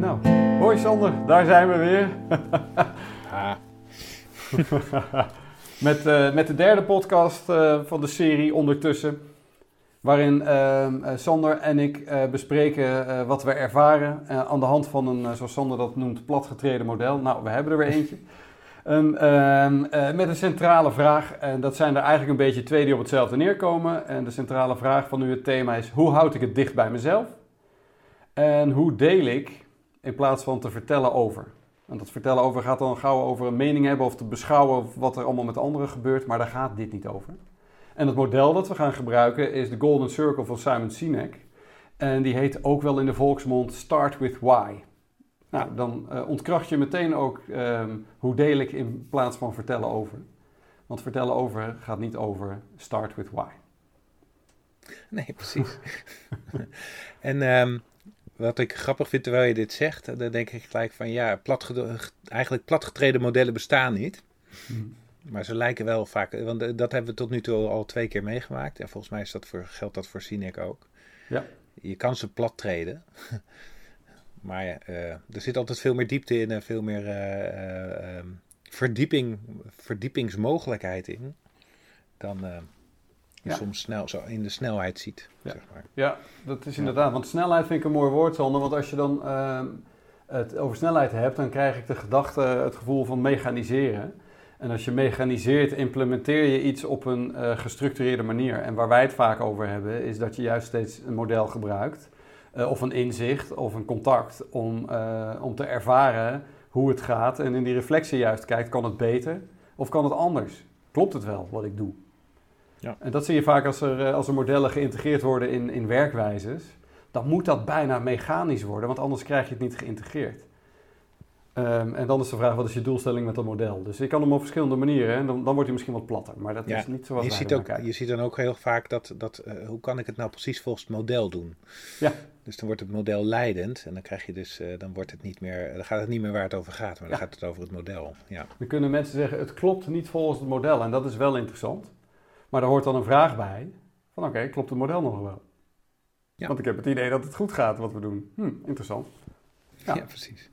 Nou, hoi Sander, daar zijn we weer. Ah, met, eh, met de derde podcast eh, van de serie ondertussen. Waarin ehm, eh, Sander en ik bespreken wat we ervaren aan de hand van een, zoals Sander dat noemt, platgetreden model. Nou, we hebben er weer eentje. Een, ehm, eh, met een centrale vraag. En dat zijn er eigenlijk een beetje twee die op hetzelfde neerkomen. En de centrale vraag van nu het thema is: hoe houd ik het dicht bij mezelf? En hoe deel ik in plaats van te vertellen over? En dat vertellen over gaat dan gauw over een mening hebben of te beschouwen wat er allemaal met anderen gebeurt, maar daar gaat dit niet over. En het model dat we gaan gebruiken is de Golden Circle van Simon Sinek. En die heet ook wel in de volksmond Start with Why. Nou, dan eh, ontkracht je meteen ook ehm, hoe deel ik in plaats van vertellen over. Want vertellen over gaat niet over Start with Why. nee, precies. en ehm, wat ik grappig vind terwijl je dit zegt, dan denk ik gelijk van ja, platge- eigenlijk platgetreden modellen bestaan niet. Maar ze lijken wel vaak, want eh, dat hebben we tot nu toe al twee keer meegemaakt. En volgens mij is dat voor, geldt dat voor Sinek ook. Ja. Je kan ze plat treden. maar eh, er zit altijd veel meer diepte in en veel meer eh, eh, ehm, verdieping, verdiepingsmogelijkheid in. Dan je Ja. soms snel zo in de snelheid ziet. Ja. Zeg maar. Ja, dat is Ja. inderdaad. Want snelheid vind ik een mooi woord, Sander. Want als je dan ehm, het over snelheid hebt, dan krijg ik de gedachte, het gevoel van mechaniseren. En als je mechaniseert, implementeer je iets op een gestructureerde manier. En waar wij het vaak over hebben, is dat je juist steeds een model gebruikt. Eh, of een inzicht of een contact om, eh, om te ervaren hoe het gaat. En in die reflectie juist kijkt, kan het beter of kan het anders? Klopt het wel wat ik doe? Ja. En dat zie je vaak als er, eh, als er modellen geïntegreerd worden in, in werkwijzes. Dan moet dat bijna mechanisch worden, want anders krijg je het niet geïntegreerd. Ehm, en dan is de vraag, wat is je doelstelling met dat model? Dus je kan hem op verschillende manieren, en dan, dan wordt hij misschien wat platter. Maar dat Ja, is niet zoals Je wij ziet, ook, je ziet dan ook heel vaak dat, dat eh, hoe kan ik het nou precies volgens het model doen? Ja. Dus dan wordt het model leidend en dan krijg je dus, eh, dan wordt het niet meer, dan gaat het niet meer waar het over gaat, maar dan Ja. gaat het over het model. Ja. Dan kunnen mensen zeggen, het klopt niet volgens het model. En dat is wel interessant. Maar daar hoort dan een vraag bij. Van oké, klopt het model nog wel? Ja. Want ik heb het idee dat het goed gaat wat we doen. Hm, interessant. Ja. Ja. precies.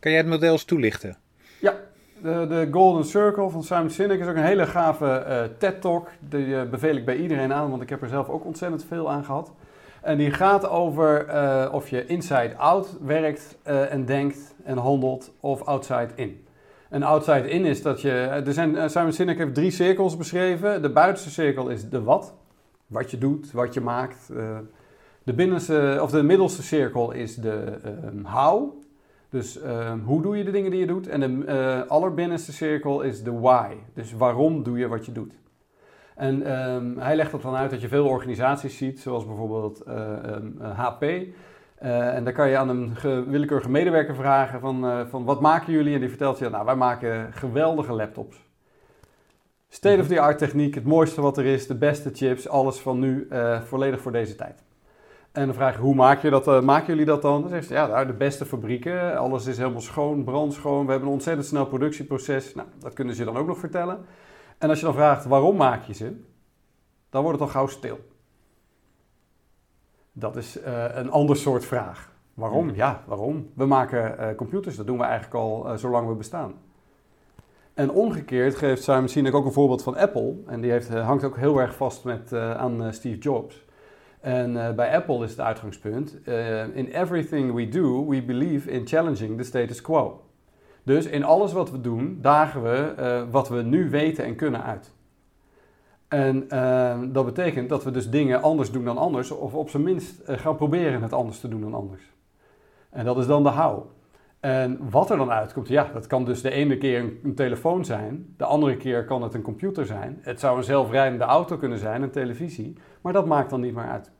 Kan jij het model eens toelichten? Ja, de, de Golden Circle van Simon Sinek is ook een hele gave eh, TED-talk. Die eh, beveel ik bij iedereen aan, want ik heb er zelf ook ontzettend veel aan gehad. En die gaat over eh, of je inside-out werkt en denkt en handelt of outside-in. En outside-in is dat je... Er zijn, Simon Sinek heeft drie cirkels beschreven. De buitenste cirkel is de wat. Wat je doet, wat je maakt. De, binnenste, of de middelste cirkel is de ehm, how. Dus ehm, hoe doe je de dingen die je doet? En de eh, allerbinnenste cirkel is de why. Dus waarom doe je wat je doet? En ehm, hij legt dat dan uit dat je veel organisaties ziet, zoals bijvoorbeeld eh, ehm, eh, HP. En dan kan je aan een ge- willekeurige medewerker vragen van, van wat maken jullie? En die vertelt je, nou wij maken geweldige laptops. State-of-the-art techniek, het mooiste wat er is, de beste chips, alles van nu, volledig voor deze tijd. En dan vraag je, hoe maak je dat, eh, maken jullie dat dan? Dan zegt ze, ja, daar de beste fabrieken, alles is helemaal schoon, brandschoon, we hebben een ontzettend snel productieproces. Nou, dat kunnen ze dan ook nog vertellen. En als je dan vraagt, waarom maak je ze? Dan wordt het al gauw stil. Dat is eh, een ander soort vraag. Waarom? Hmm. Ja, waarom? We maken eh, computers, dat doen we eigenlijk al zolang we bestaan. En omgekeerd geeft Simon Sinek ook een voorbeeld van Apple. En die heeft, hangt ook heel erg vast met, aan Steve Jobs. En eh, bij Apple is het uitgangspunt: eh, in everything we do, we believe in challenging the status quo. Dus in alles wat we doen, dagen we eh, wat we nu weten en kunnen uit. En dat betekent dat we dus dingen anders doen dan anders, of op zijn minst gaan proberen het anders te doen dan anders. En dat is dan de how. En wat er dan uitkomt, ja, dat kan dus de ene keer een, een telefoon zijn, de andere keer kan het een computer zijn. Het zou een zelfrijdende auto kunnen zijn, een televisie, maar dat maakt dan niet meer uit.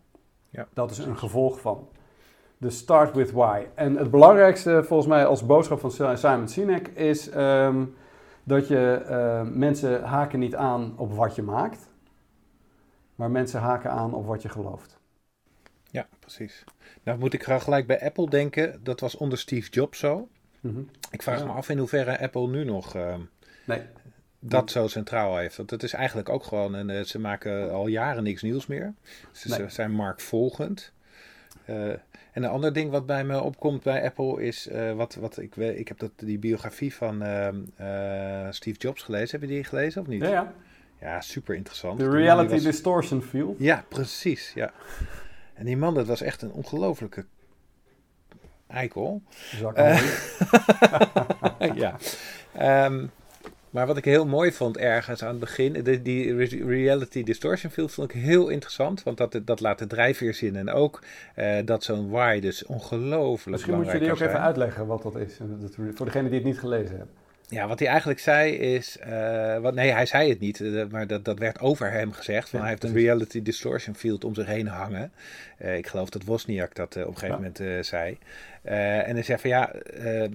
Ja, dat is een gevolg van. Dus start with why. En het belangrijkste volgens mij als boodschap van Simon Sinek is ehm, dat je eh, mensen haken niet aan op wat je maakt, maar mensen haken aan op wat je gelooft. Ja, precies. Nou moet ik graag gelijk bij Apple denken. Dat was onder Steve Jobs zo. Mhm. Ik vraag Ja. me af in hoeverre Apple nu nog... eh, Nee. Dat zo centraal heeft. Want het is eigenlijk ook gewoon, en uh, ze maken al jaren niks nieuws meer. Ze, Nee. zijn marktvolgend. Eh, en een ander ding wat bij me opkomt bij Apple is, eh, wat, wat ik, ik heb dat, die biografie van eh, Steve Jobs gelezen. Heb je die gelezen of niet? Ja, ja. Ja, super interessant. De reality was- distortion field. Ja, precies. Ja. En die man, dat was echt een ongelofelijke eikel. Zak Eh, ja. Ehm, maar wat ik heel mooi vond ergens aan het begin, de, die re- reality distortion field vond ik heel interessant, want dat, dat laat de drijfveer zien en ook eh, dat zo'n why dus ongelooflijk Misschien moet je die ook even uitleggen wat dat is. Dat- Voor degene die het niet gelezen hebben. Ja, wat hij eigenlijk zei is, eh, wat, nee, hij zei het niet, eh, maar dat, dat werd over hem gezegd. Van Ja, hij heeft een reality distortion field om zich heen hangen. Eh, ik geloof dat Wozniak dat eh, op een gegeven Ja. moment eh, zei. Eh, en hij zei van ja, eh,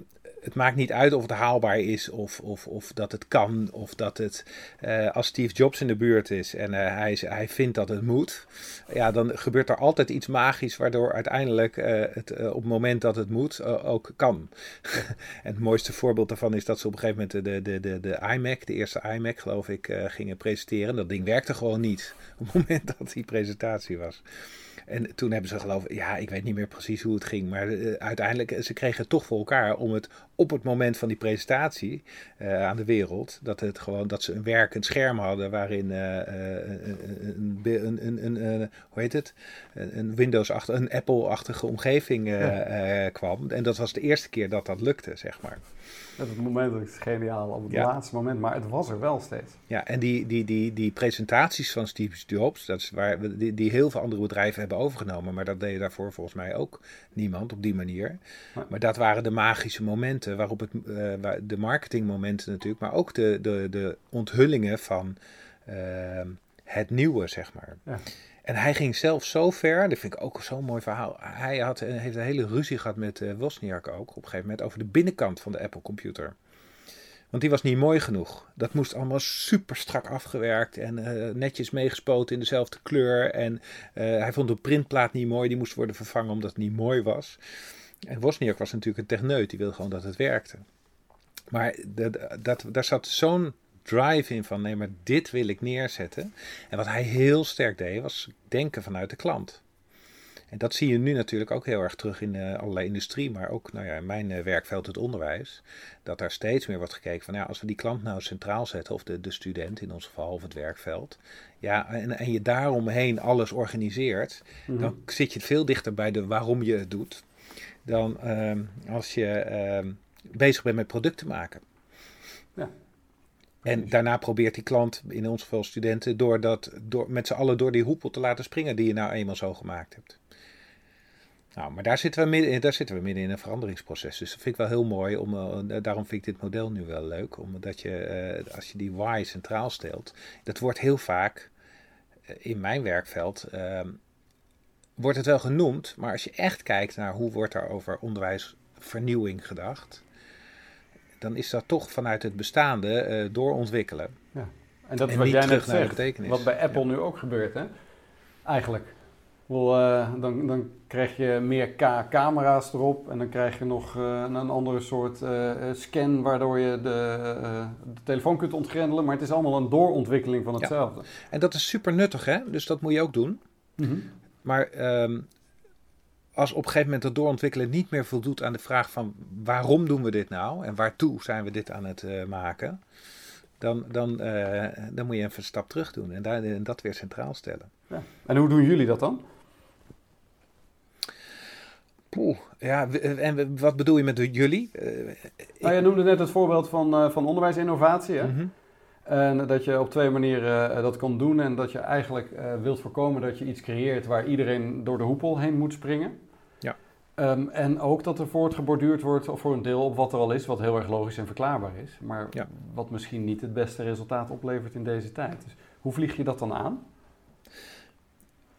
het maakt niet uit of het haalbaar is of, of, of dat het kan. Of dat het, eh, als Steve Jobs in de buurt is en eh, hij, hij vindt dat het moet. Ja, dan gebeurt er altijd iets magisch waardoor uiteindelijk eh, het op het moment dat het moet ook kan. en het mooiste voorbeeld daarvan is dat ze op een gegeven moment de, de, de, de iMac, de eerste iMac geloof ik, gingen presenteren. Dat ding werkte gewoon niet op het moment dat die presentatie was. En toen hebben ze geloof ik, ja, ik weet niet meer precies hoe het ging, maar eh, uiteindelijk, eh, ze kregen het toch voor elkaar om het op het moment van die presentatie eh, aan de wereld, dat, het gewoon, dat ze een werkend scherm hadden waarin een, een, een, een, een, een- hoe heet het, een een Windows-achtige, een Apple-achtige omgeving Ja. kwam. En dat was de eerste keer dat dat lukte, zeg maar. Het moment dat is geniaal, op het Ja. laatste moment. Maar het was er wel steeds. Ja, en die, die, die, die presentaties van Steve Jobs, dat is waar, we- die, die heel veel andere bedrijven hebben overgenomen, maar dat deed daarvoor volgens mij ook niemand op die manier. Maar dat waren de magische momenten, waarop het, waar- de marketingmomenten natuurlijk, maar ook de, de, de onthullingen van ehm, het nieuwe, zeg maar. Ja. En hij ging zelf zo ver, dat vind ik ook zo'n mooi verhaal. Hij had, eh, heeft een hele ruzie gehad met eh Wozniak ook op een gegeven moment over de binnenkant van de Apple computer. Want die was niet mooi genoeg. Dat moest allemaal super strak afgewerkt en eh, netjes meegespoten in dezelfde kleur. En hij vond de printplaat niet mooi, die moest worden vervangen omdat het niet mooi was. En Wozniak was natuurlijk een techneut, die wilde gewoon dat het werkte. Maar dat, daar zat zo'n drive in van nee, maar dit wil ik neerzetten. En wat hij heel sterk deed, was denken vanuit de klant. En dat zie je nu natuurlijk ook heel erg terug in eh, allerlei industrie, maar ook nou ja, in mijn eh, werkveld, het onderwijs. Dat daar steeds meer wordt gekeken van ja, als we die klant nou centraal zetten, of de, de student in ons geval, of het werkveld. Ja, en, en je daaromheen alles organiseert, Mhm. dan zit je veel dichter bij de waarom je het doet. Dan ehm, als je ehm, bezig bent met producten maken. Ja. En daarna probeert die klant, in ons geval studenten, door dat, door, met z'n allen door die hoepel te laten springen die je nou eenmaal zo gemaakt hebt. Nou, maar daar zitten, we midden, in- daar zitten we midden in een veranderingsproces. Dus dat vind ik wel heel mooi. Om, eh, daarom vind ik dit model nu wel leuk. Omdat je, eh, als je die why centraal stelt, dat wordt heel vaak eh, in mijn werkveld, ehm, wordt het wel genoemd. Maar als je echt kijkt naar hoe wordt er over onderwijsvernieuwing gedacht, dan is dat toch vanuit het bestaande eh, doorontwikkelen. En dat is En wat jij terug net zegt. betekenis. Wat bij Apple nu ook gebeurt, hè? Eigenlijk. Wel, eh, dan, dan krijg je meer camera's erop en dan krijg je nog eh, een andere soort scan waardoor je de, de telefoon kunt ontgrendelen. Maar het is allemaal een doorontwikkeling van hetzelfde. En dat is super nuttig, hè? Dus dat moet je ook doen. Mhm. Maar ehm, als op een gegeven moment het doorontwikkelen niet meer voldoet aan de vraag van waarom doen we dit nou en waartoe zijn we dit aan het eh, maken, dan, dan, eh, dan moet je even een stap terug doen en, daar, en dat weer centraal stellen. Ja. En hoe doen jullie dat dan? Poeh, ja, w- en wat bedoel je met jullie? Eh, Nou, je noemde net het voorbeeld van, eh, van onderwijsinnovatie. Hè? mhm. En dat je op twee manieren eh, dat kan doen. En dat je eigenlijk eh, wilt voorkomen dat je iets creëert waar iedereen door de hoepel heen moet springen. Ehm, en ook dat er voortgeborduurd wordt of voor een deel op wat er al is, wat heel erg logisch en verklaarbaar is. Maar Ja. wat misschien niet het beste resultaat oplevert in deze tijd. Dus hoe vlieg je dat dan aan?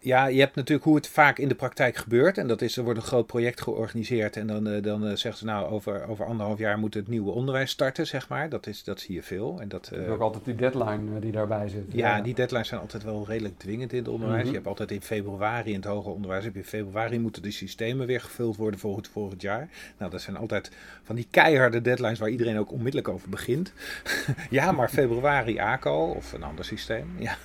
Ja, je hebt natuurlijk hoe het vaak in de praktijk gebeurt. En dat is, er wordt een groot project georganiseerd. En dan, uh, dan uh, zeggen ze nou, over, over anderhalf jaar moet het nieuwe onderwijs starten, zeg maar. Dat, is, dat zie je veel. En dat, uh, ook altijd die deadline die daarbij zit. Ja, die deadlines zijn altijd wel redelijk dwingend in het onderwijs. Mm -hmm. Je hebt altijd in februari, in het hoger onderwijs, heb je in februari moeten de systemen weer gevuld worden voor het volgend jaar. Nou, dat zijn altijd van die keiharde deadlines waar iedereen ook onmiddellijk over begint. ja, maar februari ACO of een ander systeem. Ja.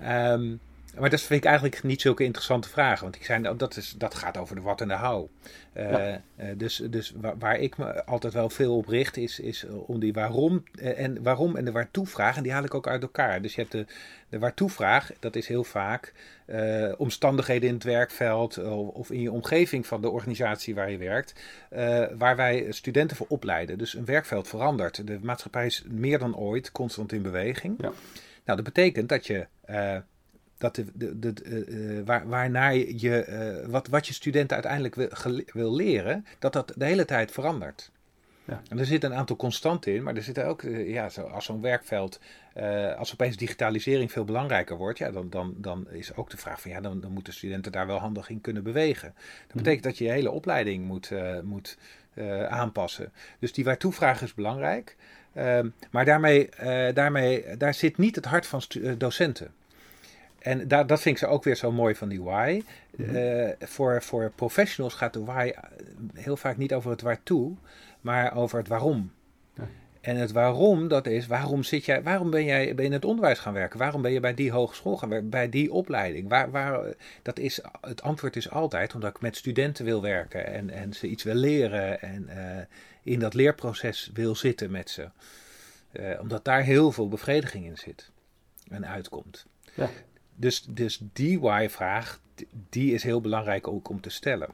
ja. Um, maar dat vind ik eigenlijk niet zulke interessante vragen. Want ik zei, dat, is, dat gaat over de wat en de. Uh, ja. uh, dus dus waar, waar, ik me altijd wel veel op richt, is, is om die waarom, en, waarom en de waartoe vraag. En die haal ik ook uit elkaar. Dus je hebt de, de waartoe vraag, dat is heel vaak omstandigheden in het werkveld of, of, in je omgeving van de organisatie waar je werkt. waar wij studenten voor opleiden. Dus een werkveld verandert. De maatschappij is meer dan ooit constant in beweging. Ja. Nou, dat betekent dat je dat de, de, de, uh, waar, waarnaar je, uh, wat, wat je studenten uiteindelijk wil, wil, leren, dat dat de hele tijd verandert. Ja. En er zit een aantal constanten in, maar er zitten ook, uh, ja, zo, als zo'n werkveld, als opeens digitalisering veel belangrijker wordt, ja, dan, dan, dan is ook de vraag van, ja, dan, dan moeten studenten daar wel handig in kunnen bewegen. Dat betekent dat je je hele opleiding moet, moet aanpassen. Dus die waartoe-vraag is belangrijk. Ehm, maar daarmee, daarmee, daar zit niet het hart van docenten. En daar, dat vind ik ze ook weer zo mooi van die why. Mm uh, voor, voor professionals gaat de why heel vaak niet over het waartoe, maar over het waarom. Ja. En het waarom, dat is, waarom, zit jij, waarom ben jij in het onderwijs gaan werken? Waarom ben je bij die hogeschool gaan werken, bij die opleiding? Waar, waar, dat is, het antwoord is altijd omdat ik met studenten wil werken en, en ze iets wil leren en uh, in dat leerproces wil zitten met ze. Uh, omdat daar heel veel bevrediging in zit en uitkomt. Ja. Dus, dus die why-vraag, die is heel belangrijk ook om te stellen.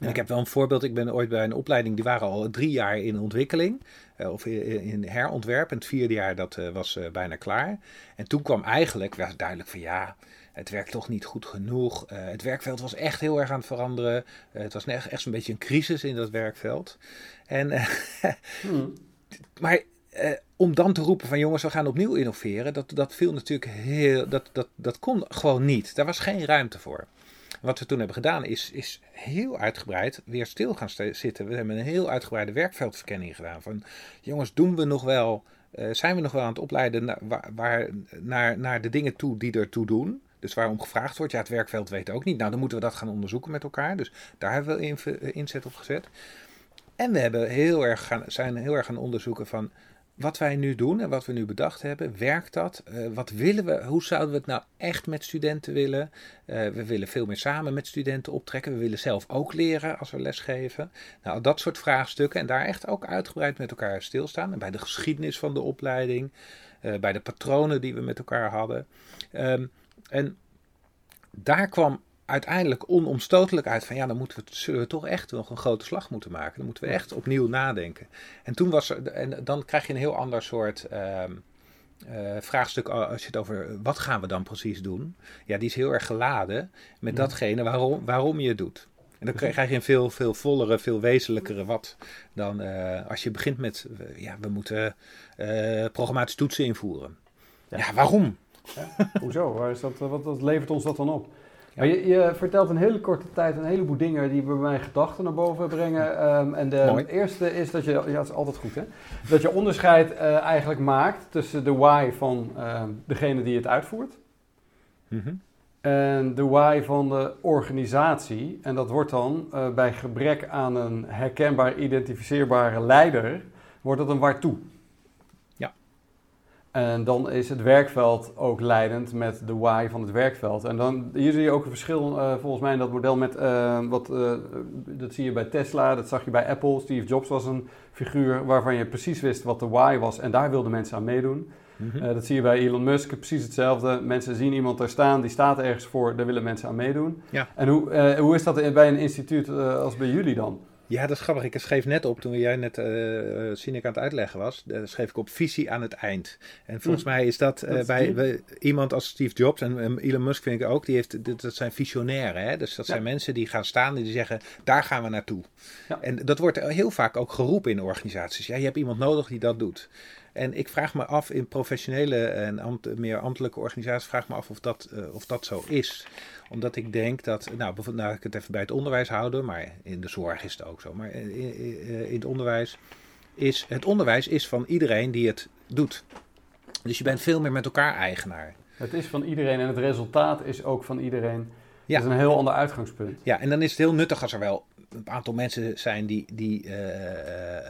En ik heb wel een voorbeeld. Ik ben ooit bij een opleiding, die waren al drie jaar in ontwikkeling. Uh, of in, in, herontwerp. En het vierde jaar, dat uh, was uh, bijna klaar. En toen kwam eigenlijk, was duidelijk van ja, het werkt toch niet goed genoeg. het werkveld was echt heel erg aan het veranderen. het was echt, echt zo'n beetje een crisis in dat werkveld. En, hmm. Maar eh, om dan te roepen van jongens, we gaan opnieuw innoveren, dat, dat viel natuurlijk heel. Dat, dat, dat kon gewoon niet. Daar was geen ruimte voor. Wat we toen hebben gedaan is, is heel uitgebreid weer stil gaan zitten. We hebben een heel uitgebreide werkveldverkenning gedaan. Van jongens, doen we nog wel, uh, zijn we nog wel aan het opleiden naar, waar, naar, naar de dingen toe die ertoe doen? Dus waarom gevraagd wordt, ja, het werkveld weet ook niet. Nou, dan moeten we dat gaan onderzoeken met elkaar. Dus daar hebben we in, inzet op gezet. En we hebben heel erg gaan, zijn heel erg gaan onderzoeken van wat wij nu doen en wat we nu bedacht hebben, werkt dat? Uh, wat willen we? Hoe zouden we het nou echt met studenten willen? Uh, we willen veel meer samen met studenten optrekken. We willen zelf ook leren als we lesgeven. Nou, dat soort vraagstukken en daar echt ook uitgebreid met elkaar stilstaan. En bij de geschiedenis van de opleiding, uh, bij de patronen die we met elkaar hadden. Um, en daar kwam uiteindelijk onomstotelijk uit van ja, dan moeten we, zullen we toch echt nog een grote slag moeten maken. Dan moeten we echt opnieuw nadenken. En toen was er, en dan krijg je een heel ander soort uh, uh, vraagstuk als je het over wat gaan we dan precies doen. Ja, die is heel erg geladen met datgene waarom, waarom je het doet. En dan krijg je een veel, veel vollere, veel wezenlijkere wat dan uh, als je begint met, ja, we moeten programmatische toetsen invoeren. Ja, ja waarom? Ja, hoezo? Waar is dat, wat, wat levert ons dat dan op? Maar je, je, vertelt een hele korte tijd een heleboel dingen die bij mijn gedachten naar boven brengen. Um, en de eerste is dat je, ja, dat is altijd goed hè, dat je onderscheid uh, eigenlijk maakt tussen de why van uh, degene die het uitvoert. Mm -hmm. En de why van de organisatie. En dat wordt dan uh, bij gebrek aan een herkenbaar, identificeerbare leider, wordt dat een waartoe. En dan is het werkveld ook leidend met de why van het werkveld. En dan, hier zie je ook een verschil uh, volgens mij in dat model met uh, wat, uh, dat zie je bij Tesla, dat zag je bij Apple. Steve Jobs was een figuur waarvan je precies wist wat de why was en daar wilden mensen aan meedoen. Mm -hmm. dat zie je bij Elon Musk, precies hetzelfde. Mensen zien iemand daar staan, die staat ergens voor, daar willen mensen aan meedoen. Ja. En hoe, hoe is dat bij een instituut als bij jullie dan? Ja, dat is grappig. Ik schreef net op, toen jij net uh, aan het uitleggen was, uh, schreef ik op visie aan het eind. En volgens mij is dat, uh, bij, iemand als Steve Jobs en Elon Musk vind ik ook, die heeft, dat zijn visionairen. Hè? Dus dat zijn mensen die gaan staan en die zeggen, daar gaan we naartoe. Ja. En dat wordt heel vaak ook geroepen in organisaties. Ja, je hebt iemand nodig die dat doet. En ik vraag me af in professionele en ambt, meer ambtelijke organisaties, vraag me af of dat, uh, of dat zo is. Omdat ik denk dat, nou bijvoorbeeld, nou ik het even bij het onderwijs houden, maar in de zorg is het ook zo. Maar in, in, in het onderwijs is, het onderwijs is van iedereen die het doet. Dus je bent veel meer met elkaar eigenaar. Het is van iedereen en het resultaat is ook van iedereen. Ja. Dat is een heel ander uitgangspunt. Ja, en dan is het heel nuttig als er wel een aantal mensen zijn die, die uh, uh,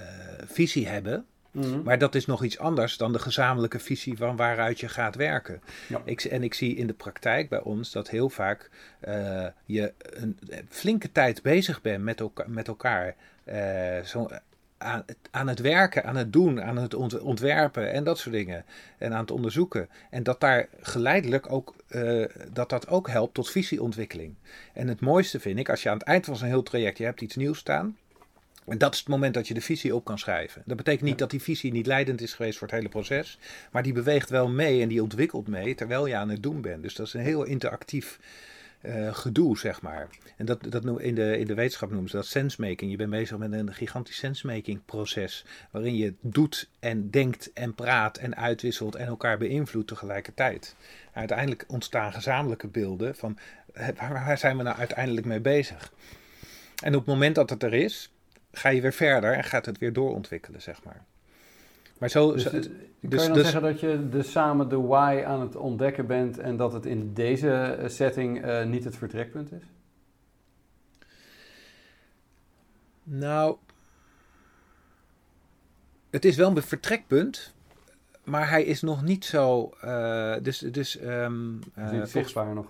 visie hebben. Mm Maar dat is nog iets anders dan de gezamenlijke visie van waaruit je gaat werken. Ja. Ik, en ik zie in de praktijk bij ons dat heel vaak uh, je een flinke tijd bezig bent met, elka met elkaar. zo, aan, aan, het werken, aan het doen, aan het ontwerpen en dat soort dingen. En aan het onderzoeken. En dat daar geleidelijk ook, uh, dat dat ook helpt tot visieontwikkeling. En het mooiste vind ik, als je aan het eind van zo'n heel traject, je hebt iets nieuws staan. En dat is het moment dat je de visie op kan schrijven. Dat betekent niet dat die visie niet leidend is geweest voor het hele proces. Maar die beweegt wel mee en die ontwikkelt mee terwijl je aan het doen bent. Dus dat is een heel interactief uh, gedoe, zeg maar. En dat, dat in, de, in de wetenschap noemen ze dat sensemaking. Je bent bezig met een gigantisch sensemaking proces. Waarin je doet en denkt en praat en uitwisselt en elkaar beïnvloedt tegelijkertijd. Uiteindelijk ontstaan gezamenlijke beelden van waar, waar zijn we nou uiteindelijk mee bezig. En op het moment dat het er is, ga je weer verder en gaat het weer doorontwikkelen, zeg maar. Maar zo, dus, zo, dus, kan je dan dus, zeggen dat je de, samen de why aan het ontdekken bent en dat het in deze eh, setting uh, niet het vertrekpunt is? Nou, het is wel een vertrekpunt, maar hij is nog niet zo. Uh, dus, dus, um, uh, niet zichtbaar nog.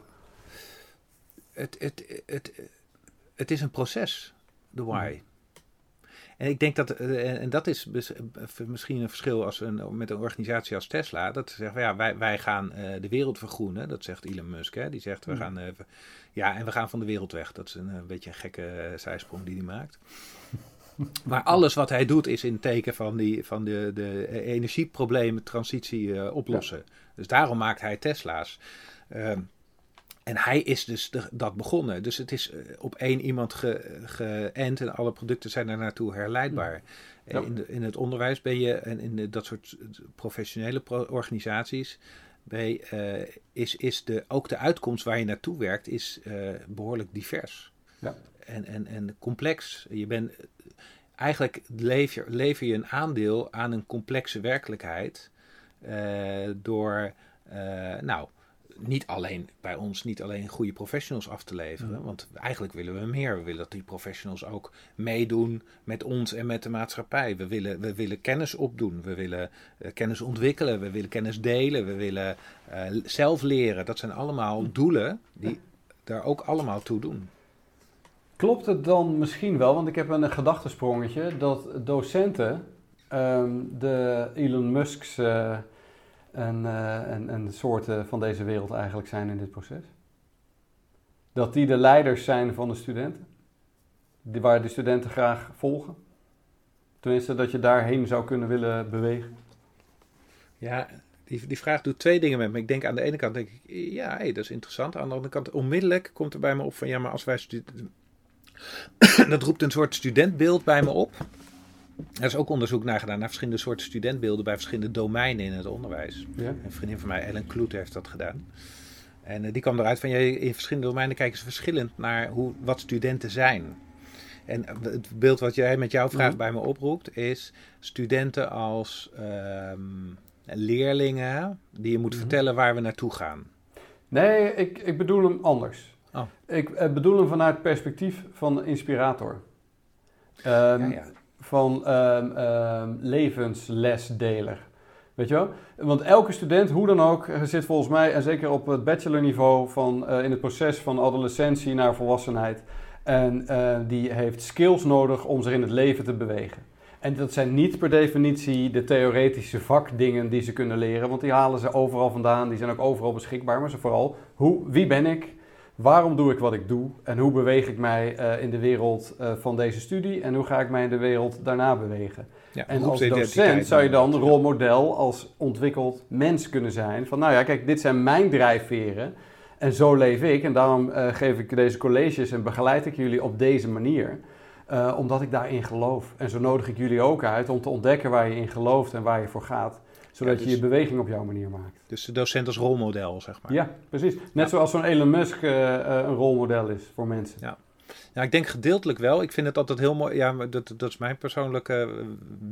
Het, het, het, het, is een proces, de why. Hmm. En ik denk dat, eh, en dat is eh, misschien een verschil als een, met een organisatie als Tesla, dat ze zeggen, ja, wij, wij gaan eh, de wereld vergroenen, dat zegt Elon Musk, hè? die zegt, we mm. gaan, ja, en we gaan van de wereld weg. Dat is een, een beetje een gekke zijsprong die hij maakt. Maar alles wat hij doet is in teken van, die, van de, de energieproblemen, transitie oplossen. Dus daarom maakt hij Tesla's. Ehm, en hij is dus dat begonnen. Dus het is eh, op één iemand geënt ge en alle producten zijn er naartoe herleidbaar. In, de, in, het onderwijs ben je, en in dat soort professionele organisaties, ben uh, is, is de, ook de uitkomst waar je naartoe werkt, is uh, behoorlijk divers. Ja. En, en, en complex. Je bent, eigenlijk lever, lever je een aandeel aan een complexe werkelijkheid door, nou niet alleen bij ons, niet alleen goede professionals af te leveren. Want eigenlijk willen we meer. We willen dat die professionals ook meedoen met ons en met de maatschappij. We willen, we willen kennis opdoen. We willen uh, kennis ontwikkelen. We willen kennis delen. We willen uh, zelf leren. Dat zijn allemaal doelen die daar ook allemaal toe doen. Klopt het dan misschien wel, want ik heb een gedachtesprongetje, dat docenten um, de Elon Musk's uh, en, en, en de soorten van deze wereld eigenlijk zijn in dit proces? Dat die de leiders zijn van de studenten, die, waar de studenten graag volgen? Tenminste, dat je daarheen zou kunnen willen bewegen? Ja, die, die vraag doet twee dingen met me. Ik denk aan de ene kant, denk ik, ja, hey, dat is interessant. Aan de andere kant, onmiddellijk komt er bij me op van, ja, maar als wij dat roept een soort studentbeeld bij me op. Er is ook onderzoek naar gedaan naar verschillende soorten studentbeelden bij verschillende domeinen in het onderwijs. Ja. Een vriendin van mij, Ellen Kloet, heeft dat gedaan. En uh, die kwam eruit van, je, in verschillende domeinen kijken ze verschillend naar hoe, wat studenten zijn. En het beeld wat jij met jouw vraag mhm. bij me oproept, is studenten als um, leerlingen die je moet mhm. vertellen waar we naartoe gaan. Nee, ik, ik bedoel hem anders. Oh. Ik uh, bedoel hem vanuit het perspectief van inspirator. Um, ja, ja van um, levenslesdeler. Weet je wel? Want elke student, hoe dan ook, zit volgens mij, en zeker op het bachelorniveau, van, uh, in het proces van adolescentie naar volwassenheid. En uh, die heeft skills nodig om zich in het leven te bewegen. En dat zijn niet per definitie de theoretische vakdingen die ze kunnen leren, want die halen ze overal vandaan, die zijn ook overal beschikbaar. Maar ze vooral, hoe, wie ben ik? Waarom doe ik wat ik doe en hoe beweeg ik mij uh, in de wereld uh, van deze studie en hoe ga ik mij in de wereld daarna bewegen. Ja, en als docent zou je dan een rolmodel als ontwikkeld mens kunnen zijn. Van nou ja, kijk, dit zijn mijn drijfveren en zo leef ik. En daarom uh, geef ik deze colleges en begeleid ik jullie op deze manier. Omdat ik daarin geloof. En zo nodig ik jullie ook uit om te ontdekken waar je in gelooft en waar je voor gaat. Zodat Ja, je dus- je beweging op jouw manier maakt. Dus de docent als rolmodel, zeg maar. Ja, precies. Net zoals zo'n Elon Musk eh, eh, een rolmodel is voor mensen. Ja. Ja, ik denk gedeeltelijk wel. Ik vind het altijd heel mooi. Ja, maar dat, dat is mijn persoonlijke eh,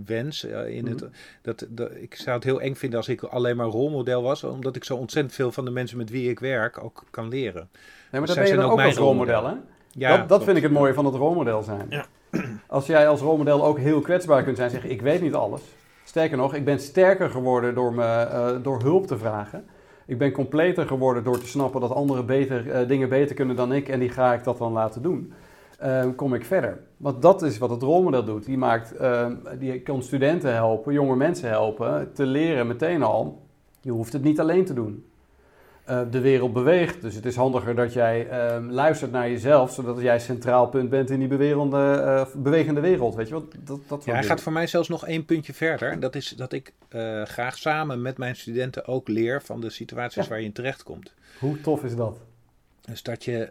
wens. in het, Mhm. dat, dat, ik zou het heel eng vinden als ik alleen maar rolmodel was. Omdat ik zo ontzettend veel van de mensen met wie ik werk ook kan leren. Nee, maar dat ben je zijn dan ook ook mijn als rolmodel, hè? Ja, dat dat vind ik het mooie van het rolmodel zijn. Ja. Als jij als rolmodel ook heel kwetsbaar kunt zijn, zeggen ik weet niet alles. Sterker nog, ik ben sterker geworden door, me, eh, door hulp te vragen. Ik ben completer geworden door te snappen dat anderen beter, eh, dingen beter kunnen dan ik en die ga ik dat dan laten doen. Eh, kom ik verder. Want dat is wat het rolmodel doet. Die, maakt, eh, die kan studenten helpen, jonge mensen helpen te leren meteen al. Je hoeft het niet alleen te doen. Eh, de wereld beweegt, dus het is handiger dat jij eh, luistert naar jezelf, zodat jij centraal punt bent in die bewerende, eh, bewegende wereld. Weet je wat? Dat, dat Ja, hij gaat voor mij zelfs nog één puntje verder. En Dat is dat ik eh, graag samen met mijn studenten ook leer van de situaties Ja. waar je in terechtkomt. Hoe tof is dat? Dus dat je,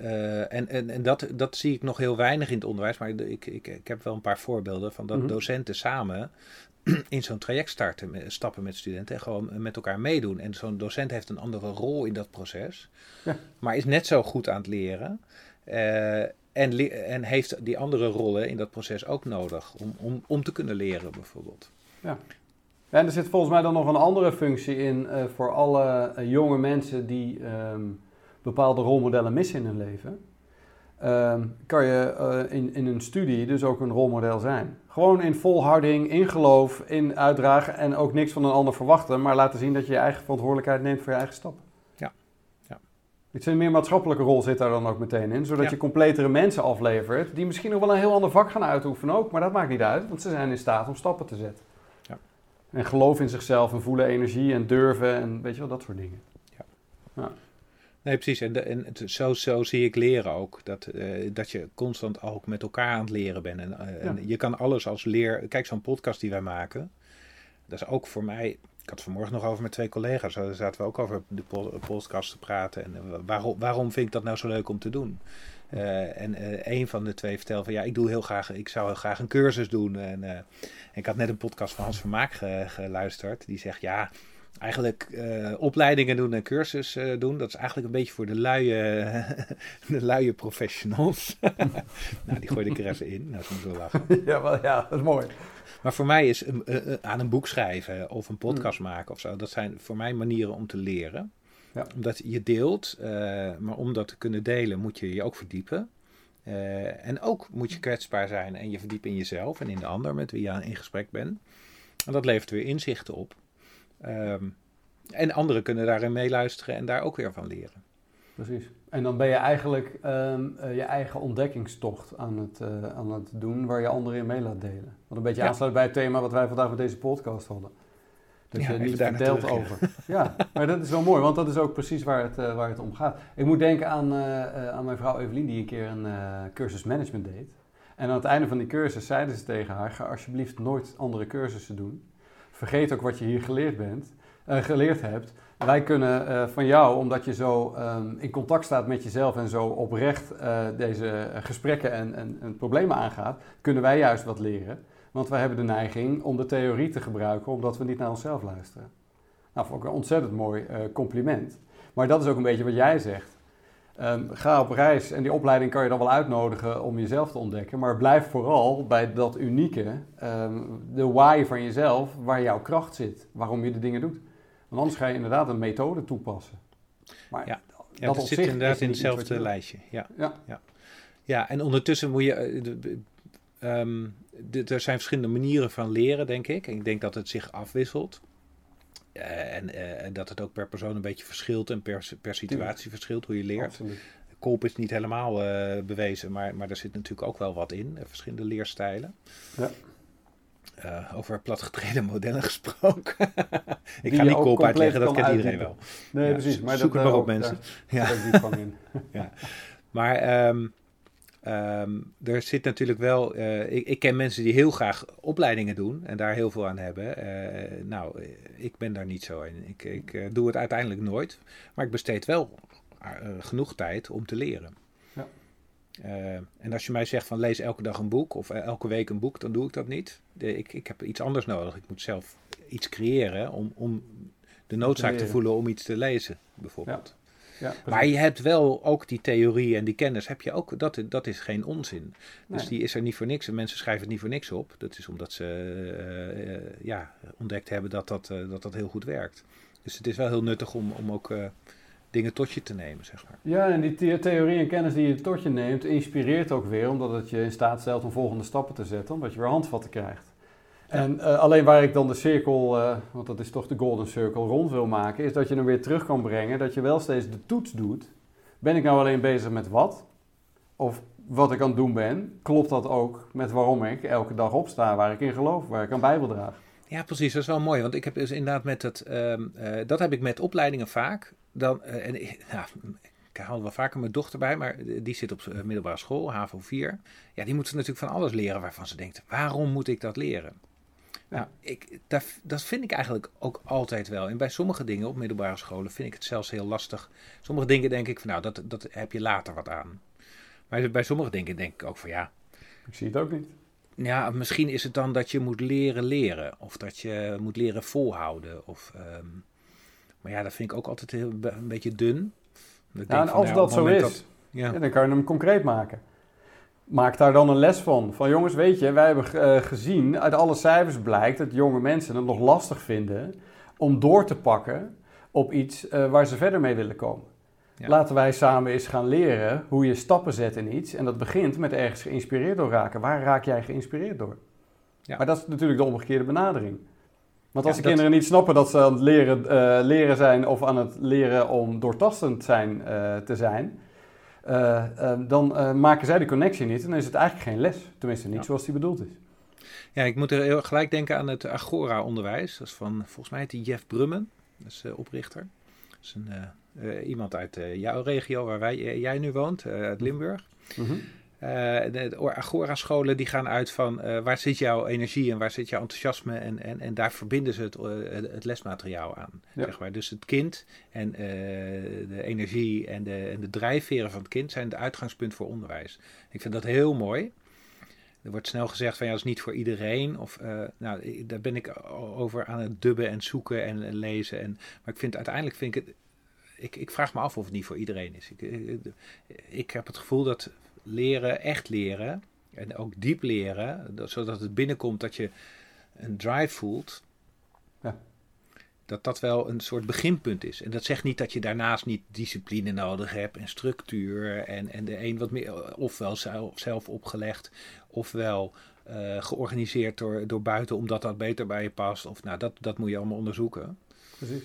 en en, en dat, dat zie ik nog heel weinig in het onderwijs, maar ik, ik, ik heb wel een paar voorbeelden van dat Mhm. docenten samen in zo'n traject starten, stappen met studenten en gewoon met elkaar meedoen. En zo'n docent heeft een andere rol in dat proces, Ja. maar is net zo goed aan het leren. eh, en, le- en heeft die andere rollen in dat proces ook nodig om, om, om te kunnen leren, bijvoorbeeld. Ja, en er zit volgens mij dan nog een andere functie in eh, voor alle eh, jonge mensen die ehm, bepaalde rolmodellen missen in hun leven. Ehm, kan je eh, in, in een studie dus ook een rolmodel zijn. Gewoon in volharding, in geloof, in uitdragen en ook niks van een ander verwachten, maar laten zien dat je je eigen verantwoordelijkheid neemt voor je eigen stappen. Ja, ja. Iets een meer maatschappelijke rol zit daar dan ook meteen in, zodat Ja. je completere mensen aflevert die misschien nog wel een heel ander vak gaan uitoefenen ook, maar dat maakt niet uit, want ze zijn in staat om stappen te zetten. Ja. En geloof in zichzelf en voelen energie en durven en weet je wel, dat soort dingen. Nee, precies. En, de, en het- zo, zo zie ik leren ook. Dat, eh, dat je constant ook met elkaar aan het leren bent. En, eh, en je kan alles als leer... Kijk, zo'n podcast die wij maken. Dat is ook voor mij... Ik had vanmorgen nog over met twee collega's. Daar zaten we ook over de po- podcast te praten. En eh, waarom, waarom vind ik dat nou zo leuk om te doen? En een van de twee vertelde van ja, ik doe heel graag, ik zou heel graag een cursus doen. En ik had net een podcast van Hans Vermaak ge- geluisterd. Die zegt ja, eigenlijk eh, opleidingen doen en cursus eh, doen, dat is eigenlijk een beetje voor de luie, de luie professionals. nou, die gooide ik er even in. Nou, ze moeten wel lachen. ja, wel, ja, dat is mooi. Maar voor mij is een- eh, aan een boek schrijven of een podcast maken of zo, dat zijn voor mij manieren om te leren. Ja. Omdat je deelt, maar om dat te kunnen delen moet je je ook verdiepen. En ook moet je kwetsbaar zijn en je verdiepen in jezelf en in de ander met wie je in gesprek bent. En dat levert weer inzichten op. Ehm, en anderen kunnen daarin meeluisteren en daar ook weer van leren. Precies. En dan ben je eigenlijk ehm, eh, je eigen ontdekkingstocht aan het, eh, aan het doen, waar je anderen in mee laat delen. Wat een beetje Ja. aansluit bij het thema wat wij vandaag met deze podcast hadden. Dat Ja, je niet naartoe, over. Ja, maar dat is wel mooi, want dat is ook precies waar het, eh, waar het om gaat. Ik moet denken aan, eh, aan mijn vrouw Evelien, die een keer een cursus management deed. En aan het einde van die cursus zeiden ze tegen haar: ga alsjeblieft nooit andere cursussen doen. Vergeet ook wat je hier geleerd bent, eh, geleerd hebt. Wij kunnen eh, van jou, omdat je zo ehm, in contact staat met jezelf en zo oprecht eh, deze gesprekken en, en, en problemen aangaat, kunnen wij juist wat leren. Want wij hebben de neiging om de theorie te gebruiken, omdat we niet naar onszelf luisteren. Nou, vond ik een ontzettend mooi compliment. Maar dat is ook een beetje wat jij zegt. Ehm, ga op reis en die opleiding kan je dan wel uitnodigen om jezelf te ontdekken. Maar blijf vooral bij dat unieke, ehm, de why van jezelf, waar jouw kracht zit. Waarom je de dingen doet. Want anders ga je inderdaad een methode toepassen. Maar Ja. dat Ja, op dat zit inderdaad in hetzelfde lijstje. Ja. Ja. Ja. ja, en ondertussen moet je. eh, ehm, er zijn verschillende manieren van leren, denk ik. En ik denk dat het zich afwisselt. Eh, en eh, dat het ook per persoon een beetje verschilt en per, per situatie verschilt hoe je leert. Absoluut. Kolp is niet helemaal eh, bewezen, maar, maar er zit natuurlijk ook wel wat in. verschillende leerstijlen. Ja. Over platgetreden modellen gesproken. ik Die ga niet Kolp uitleggen, dat kent iedereen wel. Nee, Ja, precies. Maar zoek dat, het maar op, mensen. Daar Ja. in. Maar ehm, ehm, er zit natuurlijk wel. eh, ik, ik ken mensen die heel graag opleidingen doen en daar heel veel aan hebben. Eh, nou, ik ben daar niet zo in. Ik, ik eh, doe het uiteindelijk nooit. Maar ik besteed wel genoeg tijd om te leren. Ja. En als je mij zegt van lees elke dag een boek of elke week een boek, dan doe ik dat niet. De, ik, ik heb iets anders nodig. Ik moet zelf iets creëren om, om de noodzaak te, voelen om iets te lezen, bijvoorbeeld. Ja, maar je hebt wel ook die theorie en die kennis, heb je ook, dat, dat is geen onzin. Dus die is er niet voor niks. En mensen schrijven het niet voor niks op. Dat is omdat ze uh, ja, ontdekt hebben dat dat, uh, dat dat heel goed werkt. Dus het is wel heel nuttig om, om ook dingen tot je te nemen, zeg maar. Ja, en die theorie en kennis die je tot je neemt, inspireert ook weer, omdat het je in staat stelt om volgende stappen te zetten, omdat je weer handvatten krijgt. En uh, alleen waar ik dan de cirkel, uh, want dat is toch de golden circle, rond wil maken, is dat je hem weer terug kan brengen. Dat je wel steeds de toets doet. Ben ik nou alleen bezig met wat? Of wat ik aan het doen ben, klopt dat ook met waarom ik elke dag opsta, waar ik in geloof, waar ik aan Bijbel draag? Ja, precies. Dat is wel mooi. Want ik heb dus inderdaad met het, uh, dat heb ik met opleidingen vaak. Dan, en, nou, ik haal wel vaker mijn dochter bij, maar die zit op middelbare school, HAVO 4. Ja, die moeten natuurlijk van alles leren waarvan ze denkt, waarom moet ik dat leren? Nou, ik, dat, dat vind ik eigenlijk ook altijd wel. En bij sommige dingen op middelbare scholen vind ik het zelfs heel lastig. Sommige dingen denk ik van nou, dat, dat heb je later wat aan. Maar bij sommige dingen denk ik ook van ja. Ik zie het ook niet. Ja, misschien is het dan dat je moet leren leren. Of dat je moet leren volhouden. Of, um, maar ja, dat vind ik ook altijd heel, een beetje dun. Ja, en als dat zo is, ja. dan kan je hem concreet maken maak daar dan een les van. Van jongens, weet je, wij hebben uh, gezien, uit alle cijfers blijkt dat jonge mensen het nog lastig vinden om door te pakken op iets uh, waar ze verder mee willen komen. Ja. Laten wij samen eens gaan leren hoe je stappen zet in iets. En dat begint met ergens geïnspireerd door raken. Waar raak jij geïnspireerd door? Ja. Maar dat is natuurlijk de omgekeerde benadering. Want als de kinderen niet snappen dat ze aan het leren, uh, leren zijn of aan het leren om doortastend zijn, te zijn, eh, ehm, dan eh, maken zij de connectie niet en dan is het eigenlijk geen les. Tenminste, niet zoals die bedoeld is. Ja, ik moet er heel gelijk denken aan het Agora-onderwijs. Dat is van, volgens mij heet die Jeff Brummen, dat is uh, oprichter. Dat is een, iemand uit jouw regio waar wij, jij nu woont, uit Limburg. Mm de Agora-scholen die gaan uit van uh, waar zit jouw energie en waar zit jouw enthousiasme en, en, en daar verbinden ze het, uh, het lesmateriaal aan. Zeg maar. Dus het kind en de energie en de, en de drijfveren van het kind zijn het uitgangspunt voor onderwijs. Ik vind dat heel mooi. Er wordt snel gezegd van ja, dat is niet voor iedereen. Of, nou, daar ben ik over aan het dubben en zoeken en, en lezen. En, maar ik vind uiteindelijk vind ik het ik, ik, vraag me af of het niet voor iedereen is. Ik, ik, ik, heb het gevoel dat leren, echt leren en ook diep leren, zodat het binnenkomt dat je een drive voelt, ja. dat dat wel een soort beginpunt is. En dat zegt niet dat je daarnaast niet discipline nodig hebt en structuur en, en de een wat meer, ofwel zelf, zelf opgelegd, ofwel uh, georganiseerd door, door buiten omdat dat beter bij je past. Of nou, dat, dat moet je allemaal onderzoeken. Precies.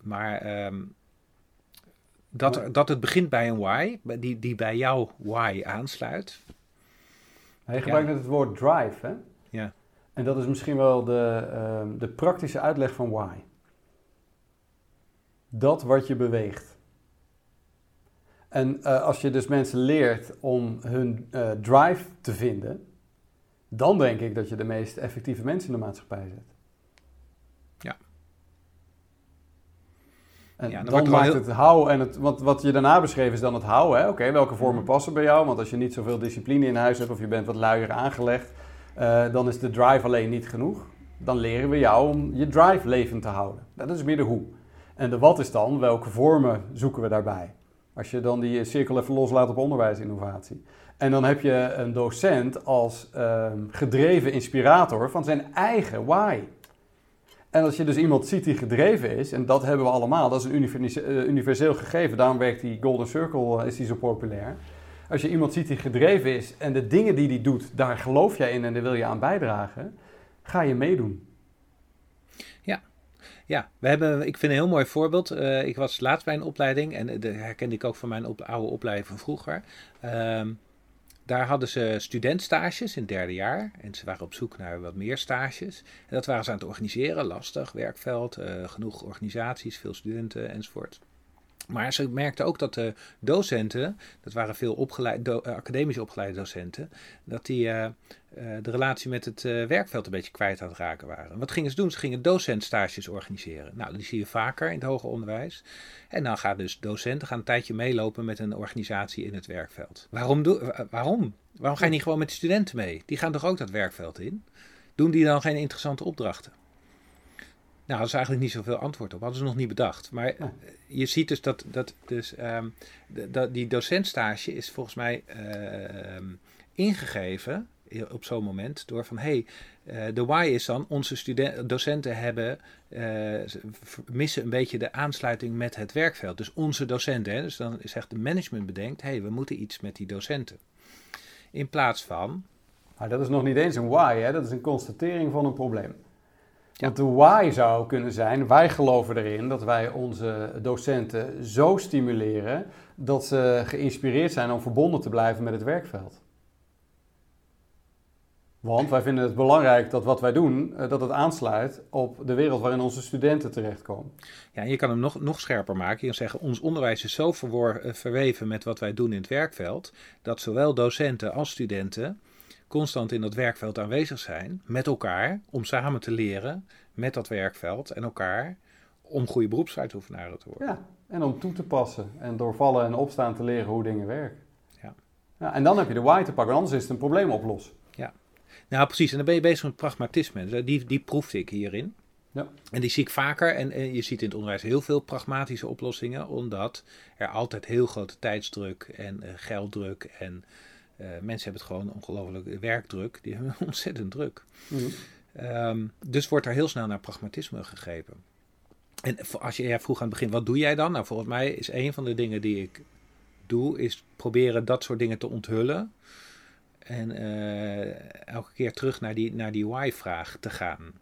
Maar um, dat, dat het begint bij een why, die, die bij jouw why aansluit. Hij gebruikt net het woord drive, hè? Ja. En dat is misschien wel de, uh, de praktische uitleg van why. Dat wat je beweegt. En uh, als je dus mensen leert om hun uh, drive te vinden, dan denk ik dat je de meest effectieve mensen in de maatschappij zet. En ja, dan, maakt het hou en het, wat, wat je daarna beschreven is dan het houden. Oké, welke vormen mhm. passen bij jou? Want als je niet zoveel discipline in huis hebt of je bent wat luier aangelegd, uh, dan is de drive alleen niet genoeg. Dan leren we jou om je drive levend te houden. Dat is meer de hoe. En de wat is dan, welke vormen zoeken we daarbij? Als je dan die cirkel even loslaat op onderwijsinnovatie. En dan heb je een docent als uh, gedreven inspirator van zijn eigen why. En als je dus iemand ziet die gedreven is, en dat hebben we allemaal, dat is een eh, universeel gegeven, daarom werkt die Golden Circle, eh, is die zo populair. Als je iemand ziet die gedreven is en de dingen die hij doet, daar geloof jij in en daar wil je aan bijdragen, ga je meedoen. Ja, ja, we hebben, ik vind een heel mooi voorbeeld. Uh, ik was laatst bij een opleiding en dat herkende ik ook van mijn oude opleiding van vroeger. Uh, daar hadden ze studentstages in het derde jaar. En ze waren op zoek naar wat meer stages. En dat waren ze aan het organiseren. Lastig, werkveld, uh, genoeg organisaties, veel studenten enzovoort. Maar ze merkten ook dat de docenten, dat waren veel opgeleid, uh, academisch opgeleide docenten, dat die uh, uh, de relatie met het werkveld een beetje kwijt aan het raken waren. Wat gingen ze doen? Ze gingen docentstages organiseren. Nou, die zie je vaker in het hoger onderwijs. En dan gaan dus docenten gaan een tijdje meelopen met een organisatie in het werkveld. Waarom? Waarom? Waarom ga je niet gewoon met de studenten mee? Die gaan toch ook dat werkveld in? Doen die dan geen interessante opdrachten? Nou, dat is eigenlijk niet zoveel antwoord op. Hadden ze nog niet bedacht. Maar ja. je ziet dus dat, dat dus, um, dat die docentstage is volgens mij uh, ingegeven op zo'n moment door van hé, hey, uh, de why is dan onze studenten, docenten hebben uh, missen een beetje de aansluiting met het werkveld. Dus onze docenten, hè, dus dan zegt de management bedenkt, hé, hey, we moeten iets met die docenten. In plaats van. Maar dat is nog niet eens een why, hè? dat is een constatering van een probleem. Ja. Want de why zou kunnen zijn, wij geloven erin dat wij onze docenten zo stimuleren dat ze geïnspireerd zijn om verbonden te blijven met het werkveld. Want wij vinden het belangrijk dat wat wij doen, dat het aansluit op de wereld waarin onze studenten terechtkomen. Ja, en je kan hem nog, nog scherper maken. Je kan zeggen, ons onderwijs is zo verwor, verweven met wat wij doen in het werkveld, dat zowel docenten als studenten constant in dat werkveld aanwezig zijn, met elkaar, om samen te leren met dat werkveld en elkaar, om goede beroepsuitoefenaren te worden. Ja, en om toe te passen en door vallen en opstaan te leren hoe dingen werken. Ja. ja en dan heb je de why te pakken, anders is het een probleem oplossen. Ja, nou precies, en dan ben je bezig met pragmatisme. Die, die proefde ik hierin. Ja. En die zie ik vaker. En, en, je ziet in het onderwijs heel veel pragmatische oplossingen, omdat er altijd heel grote tijdsdruk en uh, gelddruk en uh, mensen hebben het gewoon ongelooflijk werkdruk. Die hebben ontzettend druk. Mm -hmm. um, dus wordt er heel snel naar pragmatisme gegrepen. En als je jij vroeg aan het begin, wat doe jij dan? Nou, volgens mij is een van de dingen die ik doe, is proberen dat soort dingen te onthullen. En uh, elke keer terug naar die, naar die why-vraag te gaan.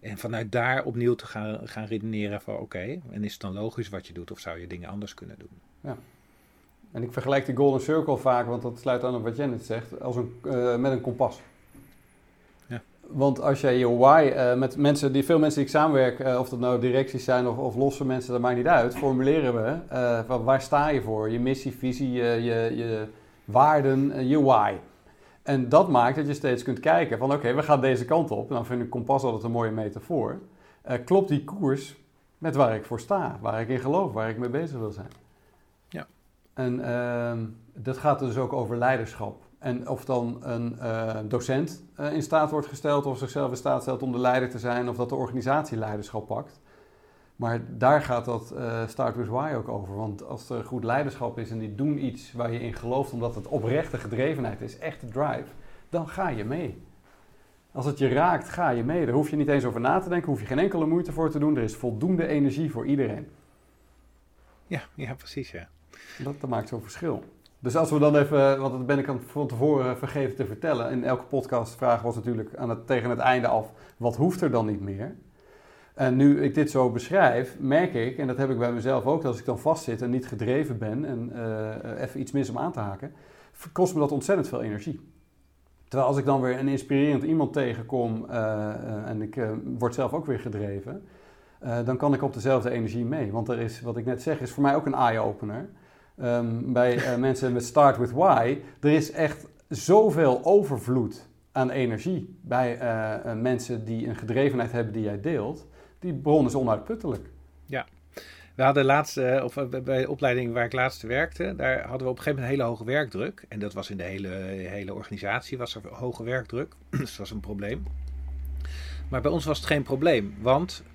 En vanuit daar opnieuw te gaan, gaan redeneren van oké, okay, en is het dan logisch wat je doet of zou je dingen anders kunnen doen? Ja. En ik vergelijk de Golden Circle vaak, want dat sluit aan op wat Janet zegt, als een, uh, met een kompas. Ja. Want als jij je why uh, met mensen, die, veel mensen die ik samenwerk, uh, of dat nou directies zijn of, of losse mensen, dat maakt niet uit, formuleren we van waar sta je voor? Je missie, visie, je, je, je waarden, je why. En dat maakt dat je steeds kunt kijken van oké, okay, we gaan deze kant op. En dan vind ik kompas altijd een mooie metafoor. klopt die koers met waar ik voor sta, waar ik in geloof, waar ik mee bezig wil zijn? En uh, dat gaat dus ook over leiderschap. En of dan een uh, docent uh, in staat wordt gesteld of zichzelf in staat stelt om de leider te zijn, of dat de organisatie leiderschap pakt. Maar daar gaat dat uh, Start With Why ook over. Want als er goed leiderschap is en die doen iets waar je in gelooft, omdat het oprechte gedrevenheid is, echte drive, dan ga je mee. Als het je raakt, ga je mee. Daar hoef je niet eens over na te denken, hoef je geen enkele moeite voor te doen. Er is voldoende energie voor iedereen. Ja, ja precies ja. Dat, dat maakt zo'n verschil. Dus als we dan even, want dat ben ik van tevoren vergeten te vertellen. In elke podcast was natuurlijk aan het, tegen het einde af, wat hoeft er dan niet meer? En nu ik dit zo beschrijf, merk ik, en dat heb ik bij mezelf ook, als ik dan vastzit en niet gedreven ben en uh, even iets mis om aan te haken, kost me dat ontzettend veel energie. Terwijl als ik dan weer een inspirerend iemand tegenkom uh, uh, en ik word zelf ook weer gedreven, dan kan ik op dezelfde energie mee. Want er is, wat ik net zeg, is voor mij ook een eye-opener um, bij uh, mensen met Start With Why. Er is echt zoveel overvloed aan energie bij uh, mensen die een gedrevenheid hebben die jij deelt. Die bron is onuitputtelijk. Ja. We hadden laatst, of bij de opleiding waar ik laatst werkte, daar hadden we op een gegeven moment een hele hoge werkdruk. En dat was in de hele, hele organisatie, was er hoge werkdruk. dus dat was een probleem. Maar bij ons was het geen probleem, want uh,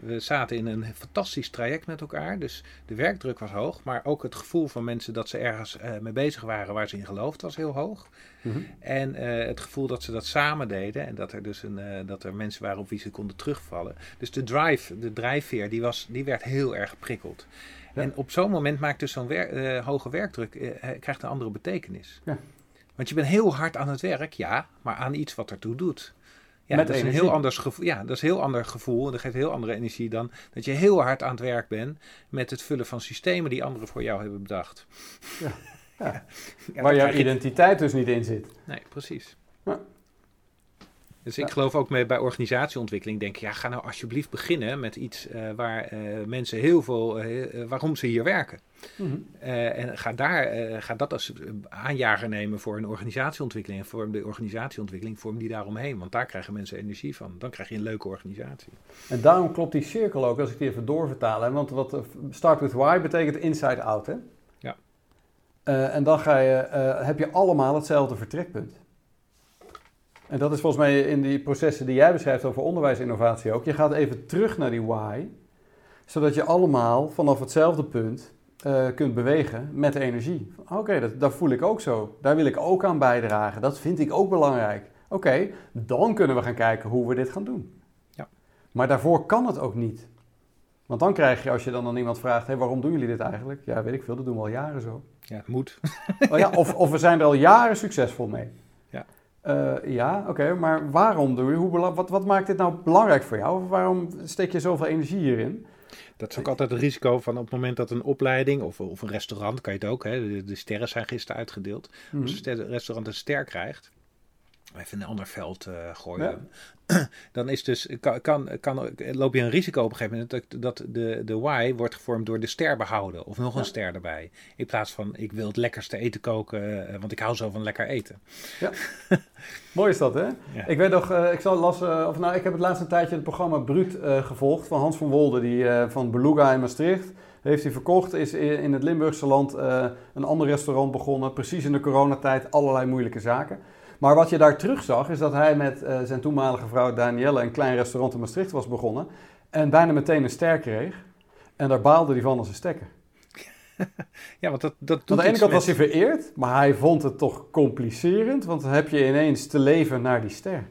we zaten in een fantastisch traject met elkaar. Dus de werkdruk was hoog, maar ook het gevoel van mensen dat ze ergens uh, mee bezig waren waar ze in geloofden was heel hoog. Mm -hmm. En uh, het gevoel dat ze dat samen deden en dat er dus een, dat er mensen waren op wie ze konden terugvallen. Dus de drive, de drijfveer, die, was, die werd heel erg geprikkeld. Ja. En op zo'n moment maakt dus zo'n wer hoge werkdruk, krijgt een andere betekenis. Ja. Want je bent heel hard aan het werk, ja, maar aan iets wat ertoe doet. Ja, dat is een heel anders gevoel. Ja, dat is een heel ander gevoel. Dat geeft heel andere energie dan dat je heel hard aan het werk bent met het vullen van systemen die anderen voor jou hebben bedacht. Ja. ja. Waar jouw identiteit dus niet in zit. Nee, precies. Dus ik geloof ook mee bij organisatieontwikkeling. Denk ja, ga nou alsjeblieft beginnen met iets uh, waar uh, mensen heel veel, uh, waarom ze hier werken. Mm -hmm. en ga, daar, ga dat als aanjager nemen voor een organisatieontwikkeling. En vorm de organisatieontwikkeling, vorm die daaromheen. Want daar krijgen mensen energie van. Dan krijg je een leuke organisatie. En daarom klopt die cirkel ook, als ik die even doorvertaal. Hè? Want wat start with why betekent inside out. Hè? Ja. en dan ga je, heb je allemaal hetzelfde vertrekpunt. En dat is volgens mij in die processen die jij beschrijft over onderwijsinnovatie ook. Je gaat even terug naar die why, zodat je allemaal vanaf hetzelfde punt uh, kunt bewegen met energie. Oké, dat, dat voel ik ook zo. Daar wil ik ook aan bijdragen. Dat vind ik ook belangrijk. Oké, dan kunnen we gaan kijken hoe we dit gaan doen. Ja. Maar daarvoor kan het ook niet. Want dan krijg je, als je dan aan iemand vraagt, hey, waarom doen jullie dit eigenlijk? Ja, weet ik veel, dat doen we al jaren zo. Ja, het moet. Oh ja, of, of we zijn er al jaren succesvol mee. Ja. Uh, ja, oké, maar waarom doe je? Hoe, wat, wat maakt dit nou belangrijk voor jou? Waarom steek je zoveel energie hierin? Dat is ook altijd het risico van op het moment dat een opleiding of, of een restaurant, kan je het ook, hè, de, de sterren zijn gisteren uitgedeeld. Mm -hmm. Als een restaurant een ster krijgt, even in een ander veld uh, gooien. Ja. Dan is dus, kan, kan, kan, loop je een risico op een gegeven moment dat, dat de, de Y wordt gevormd door de ster behouden. Of nog een ja. ster erbij. In plaats van ik wil het lekkerste eten koken, uh, want ik hou zo van lekker eten. Ja. Mooi is dat, hè? Ja. Ik weet nog, uh, ik, zal las, of, nou, ik heb het laatste tijdje het programma Bruut gevolgd van Hans van Wolde, die van Beluga in Maastricht heeft hij verkocht. Is in het Limburgse land uh, een ander restaurant begonnen. Precies in de coronatijd allerlei moeilijke zaken. Maar wat je daar terug zag, is dat hij met uh, zijn toenmalige vrouw Danielle een klein restaurant in Maastricht was begonnen. En bijna meteen een ster kreeg. En daar baalde hij van als een stekker. ja, want dat, dat Aan de ene kant was hij vereerd, maar hij vond het toch complicerend. Want dan heb je ineens te leven naar die ster.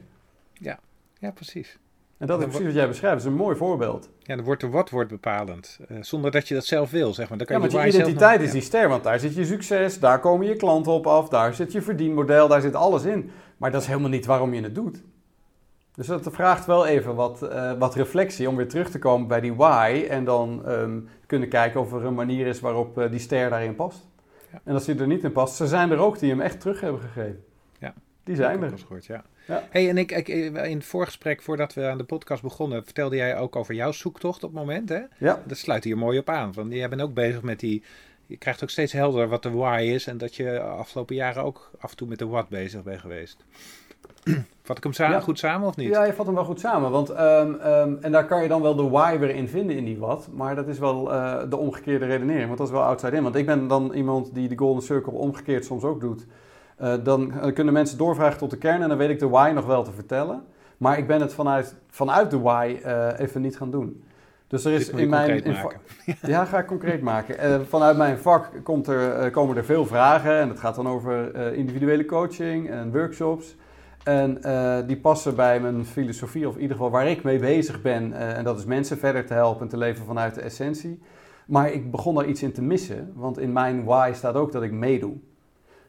Ja, ja precies. En dat is precies wat jij beschrijft. Dat is een mooi voorbeeld. Ja, dan wordt de wat wordt bepalend. Uh, zonder dat je dat zelf wil, zeg maar. Dan kan ja, je want je identiteit is die ster. Want daar zit je succes, daar komen je klanten op af, daar zit je verdienmodel, daar zit alles in. Maar dat is helemaal niet waarom je het doet. Dus dat vraagt wel even wat, uh, wat reflectie om weer terug te komen bij die why. En dan um, kunnen kijken of er een manier is waarop uh, die ster daarin past. Ja. En als die er niet in past, ze zijn er ook die hem echt terug hebben gegeven. Ja. Die zijn er. Gehoord, ja. Ja. Hey, en ik, ik, in het voorgesprek, voordat we aan de podcast begonnen, vertelde jij ook over jouw zoektocht op het moment. Hè? Ja. Dat sluit hier mooi op aan. Want jij bent ook bezig met die. Je krijgt ook steeds helder wat de why is. En dat je afgelopen jaren ook af en toe met de what bezig bent geweest. Vat ik hem samen, Ja. goed samen of niet? Ja, je vat hem wel goed samen. Want, ehm, ehm, en daar kan je dan wel de why weer in vinden in die wat. Maar dat is wel eh, de omgekeerde redenering. Want dat is wel outside in. Want ik ben dan iemand die de Golden Circle omgekeerd soms ook doet. Uh, dan uh, kunnen mensen doorvragen tot de kern en dan weet ik de why nog wel te vertellen. Maar ik ben het vanuit, vanuit de why uh, even niet gaan doen. Dus er is in mijn. in ja, ga ik concreet maken. Uh, vanuit mijn vak komt er, komen er veel vragen. En het gaat dan over individuele coaching en workshops. En die passen bij mijn filosofie, of in ieder geval waar ik mee bezig ben. En dat is mensen verder te helpen en te leven vanuit de essentie. Maar ik begon daar iets in te missen, want in mijn why staat ook dat ik meedoe.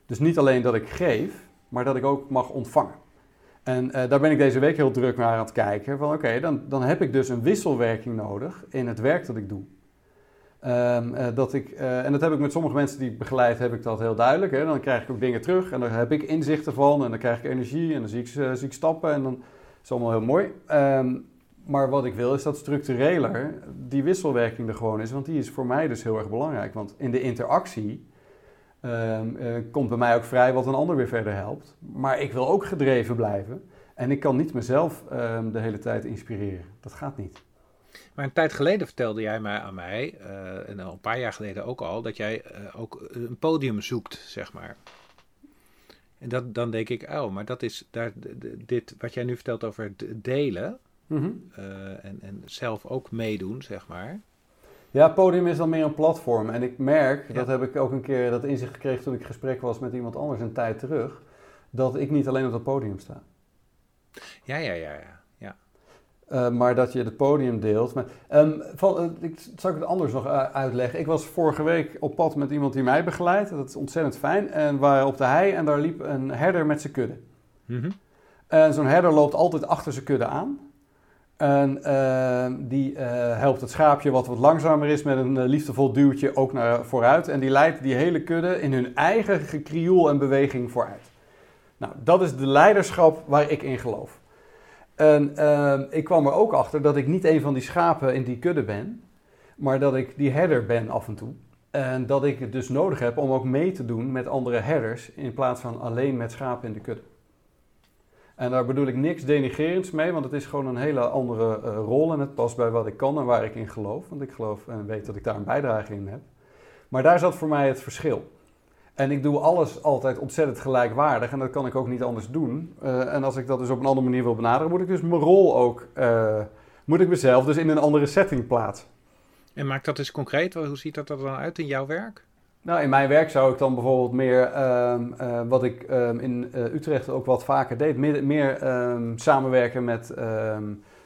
Dus niet alleen dat ik geef, maar dat ik ook mag ontvangen. En uh, daar ben ik deze week heel druk naar aan het kijken. Van oké, dan, dan heb ik dus een wisselwerking nodig in het werk dat ik doe. Um, uh, dat ik, uh, en dat heb ik met sommige mensen die ik begeleid, heb ik dat heel duidelijk. Hè? Dan krijg ik ook dingen terug en daar heb ik inzichten van en dan krijg ik energie en dan zie ik, zie ik stappen en dan is het allemaal heel mooi. Um, maar wat ik wil is dat structureler die wisselwerking er gewoon is, want die is voor mij dus heel erg belangrijk. Want in de interactie um, komt bij mij ook vrij wat een ander weer verder helpt. Maar ik wil ook gedreven blijven en ik kan niet mezelf de hele tijd inspireren. Dat gaat niet. Maar een tijd geleden vertelde jij mij aan mij, uh, en al een paar jaar geleden ook al, dat jij uh, ook een podium zoekt, zeg maar. En dat, dan denk ik, oh, maar dat is daar, dit wat jij nu vertelt over het delen mm -hmm. uh, en, en zelf ook meedoen, zeg maar. Ja, podium is dan meer een platform. En ik merk, ja. dat heb ik ook een keer dat inzicht gekregen toen ik gesprek was met iemand anders een tijd terug, dat ik niet alleen op dat podium sta. Ja, ja, ja, ja. ja. Uh, maar dat je het podium deelt. Maar, um, van, uh, ik zal ik het anders nog uh, uitleggen. Ik was vorige week op pad met iemand die mij begeleidt. Dat is ontzettend fijn. En we waren op de hei en daar liep een herder met zijn kudde. Mm -hmm. En zo'n herder loopt altijd achter zijn kudde aan. En ehm, die eh, helpt het schaapje wat wat langzamer is met een liefdevol duwtje ook naar vooruit. En die leidt die hele kudde in hun eigen gekrioel en beweging vooruit. Nou, dat is de leiderschap waar ik in geloof. En ehm, ik kwam er ook achter dat ik niet een van die schapen in die kudde ben, maar dat ik die herder ben af en toe. En dat ik het dus nodig heb om ook mee te doen met andere herders in plaats van alleen met schapen in de kudde. En daar bedoel ik niks denigerends mee, want het is gewoon een hele andere uh, rol en het past bij wat ik kan en waar ik in geloof. Want ik geloof en weet dat ik daar een bijdrage in heb. Maar daar zat voor mij het verschil. En ik doe alles altijd ontzettend gelijkwaardig en dat kan ik ook niet anders doen. Uh, en als ik dat dus op een andere manier wil benaderen, moet ik dus mijn rol ook, uh, moet ik mezelf dus in een andere setting plaatsen. En maak dat eens concreet, hoe ziet dat er dan uit in jouw werk? Nou, in mijn werk zou ik dan bijvoorbeeld meer, um, uh, wat ik um, in uh, Utrecht ook wat vaker deed, meer, um, samenwerken met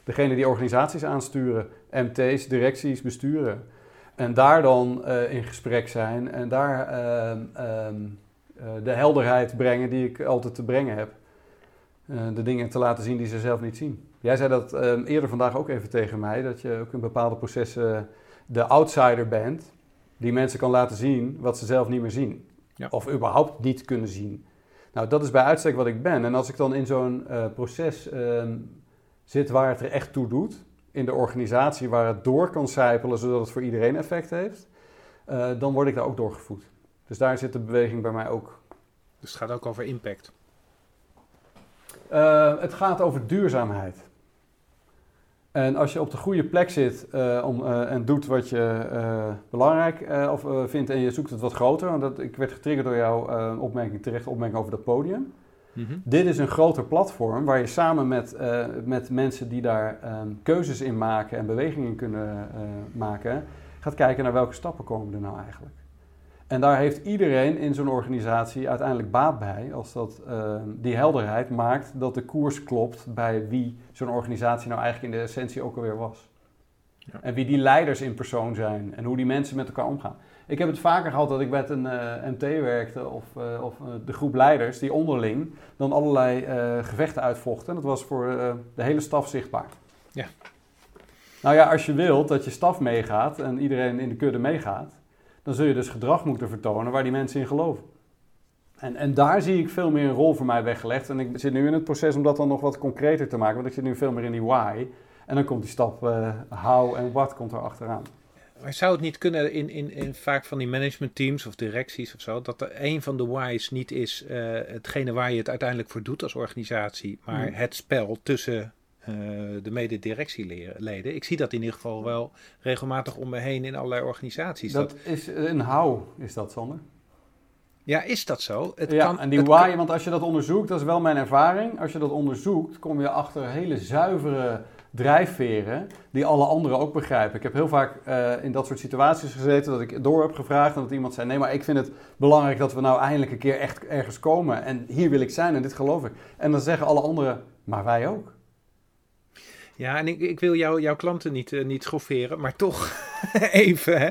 degene die organisaties aansturen, MT's, directies, besturen. En daar dan uh, in gesprek zijn en daar de helderheid brengen die ik altijd te brengen heb. de dingen te laten zien die ze zelf niet zien. Jij zei dat eerder vandaag ook even tegen mij, dat je ook in bepaalde processen de outsider bent die mensen kan laten zien wat ze zelf niet meer zien. Ja. Of überhaupt niet kunnen zien. Nou, dat is bij uitstek wat ik ben. En als ik dan in zo'n uh, proces uh, zit waar het er echt toe doet, in de organisatie waar het door kan sijpelen zodat het voor iedereen effect heeft, uh, dan word ik daar ook doorgevoed. Dus daar zit de beweging bij mij ook. Dus het gaat ook over impact? Uh, het gaat over duurzaamheid. En als je op de goede plek zit uh, om, uh, en doet wat je uh, belangrijk of, vindt en je zoekt het wat groter, want dat, ik werd getriggerd door jouw opmerking, terecht opmerking over dat podium. Mm -hmm. Dit is een groter platform waar je samen met, met mensen die daar um, keuzes in maken en bewegingen in kunnen maken, gaat kijken naar welke stappen komen er nou eigenlijk. En daar heeft iedereen in zo'n organisatie uiteindelijk baat bij als dat uh, die helderheid maakt dat de koers klopt bij wie zo'n organisatie nou eigenlijk in de essentie ook alweer was. Ja. En wie die leiders in persoon zijn en hoe die mensen met elkaar omgaan. Ik heb het vaker gehad dat ik met een uh, MT werkte of, uh, of de groep leiders die onderling dan allerlei gevechten uitvochten. En dat was voor de hele staf zichtbaar. Ja. Nou ja, als je wilt dat je staf meegaat en iedereen in de kudde meegaat, dan zul je dus gedrag moeten vertonen waar die mensen in geloven. En, en daar zie ik veel meer een rol voor mij weggelegd. En ik zit nu in het proces om dat dan nog wat concreter te maken, want ik zit nu veel meer in die why. En dan komt die stap uh, how en what komt er achteraan. Maar zou het niet kunnen in, in, in vaak van die managementteams of directies of zo, dat er een van de why's niet is uh, hetgene waar je het uiteindelijk voor doet als organisatie, maar mm. het spel tussen de mededirectieleden. Ik zie dat in ieder geval wel regelmatig om me heen in allerlei organisaties. Dat, dat... is een how, is dat Sander? Ja, is dat zo? Het ja, kan, en die kan... want als je dat onderzoekt, dat is wel mijn ervaring. Als je dat onderzoekt, kom je achter hele zuivere drijfveren die alle anderen ook begrijpen. Ik heb heel vaak uh, in dat soort situaties gezeten dat ik door heb gevraagd en dat iemand zei: Nee, maar ik vind het belangrijk dat we nou eindelijk een keer echt ergens komen en hier wil ik zijn en dit geloof ik. En dan zeggen alle anderen: Maar wij ook. Ja, en ik, ik wil jou, jouw klanten niet, uh, niet schofferen, maar toch even. Hè?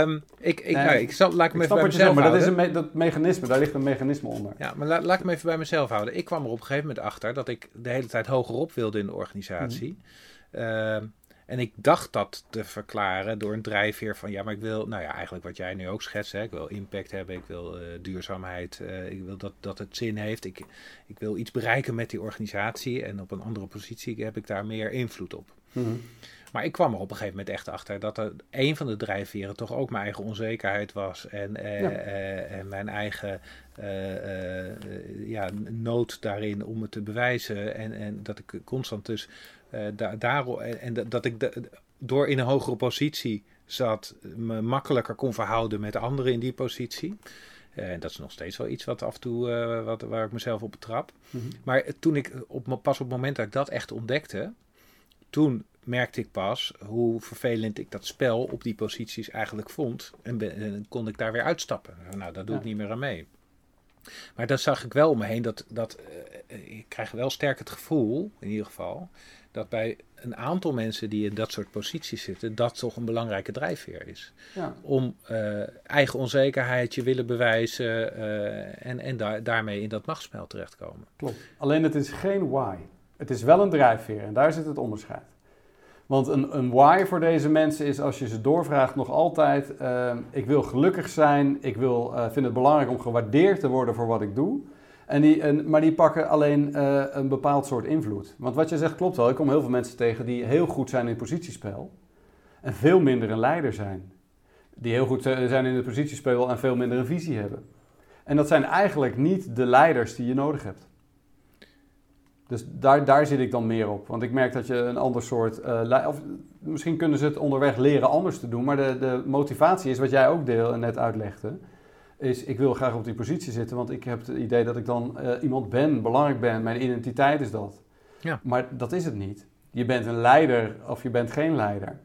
um, ik, ik, nee, nou, ik zal, laat ik me even bij mezelf maar dat is een me dat mechanisme, daar ligt een mechanisme onder. Ja, maar la, laat ik me even bij mezelf houden. Ik kwam er op een gegeven moment achter dat ik de hele tijd hogerop wilde in de organisatie. Mm -hmm. uh, en ik dacht dat te verklaren door een drijfveer van ja, maar ik wil, nou ja, eigenlijk wat jij nu ook schetst, hè, ik wil impact hebben, ik wil uh, duurzaamheid, uh, ik wil dat, dat het zin heeft, ik, ik wil iets bereiken met die organisatie en op een andere positie heb ik daar meer invloed op. Mm -hmm. Maar ik kwam er op een gegeven moment echt achter dat er een van de drijfveren toch ook mijn eigen onzekerheid was en, ja. en mijn eigen ja, nood daarin om het te bewijzen en, en dat ik constant dus uh, da daar, en dat ik door in een hogere positie zat, me makkelijker kon verhouden met anderen in die positie. Uh, en dat is nog steeds wel iets wat af en toe, uh, wat, waar ik mezelf op betrap. Mm -hmm. Maar toen ik, op, pas op het moment dat ik dat echt ontdekte, toen merkte ik pas hoe vervelend ik dat spel op die posities eigenlijk vond. En, ben, en kon ik daar weer uitstappen. Nou, dat doe ja. ik niet meer aan mee. Maar dan zag ik wel om me heen dat, dat uh, ik krijg wel sterk het gevoel, in ieder geval, dat bij een aantal mensen die in dat soort posities zitten, dat toch een belangrijke drijfveer is. Ja. Om uh, eigen onzekerheid je willen bewijzen uh, en, en daar, daarmee in dat machtsspel terechtkomen. Klopt. Alleen het is geen why. Het is wel een drijfveer en daar zit het onderscheid. Want een, een why voor deze mensen is, als je ze doorvraagt, nog altijd: uh, ik wil gelukkig zijn, ik wil, vind het belangrijk om gewaardeerd te worden voor wat ik doe. En die, en, maar die pakken alleen uh, een bepaald soort invloed. Want wat je zegt klopt wel. Ik kom heel veel mensen tegen die heel goed zijn in positiespel. En veel minder een leider zijn. Die heel goed zijn in het positiespel en veel minder een visie hebben. En dat zijn eigenlijk niet de leiders die je nodig hebt. Dus daar, daar zit ik dan meer op. Want ik merk dat je een ander soort. Uh, of misschien kunnen ze het onderweg leren anders te doen. Maar de, de motivatie is wat jij ook deel en net uitlegde. Is ik wil graag op die positie zitten. Want ik heb het idee dat ik dan uh, iemand ben, belangrijk ben. Mijn identiteit is dat. Ja. Maar dat is het niet. Je bent een leider of je bent geen leider.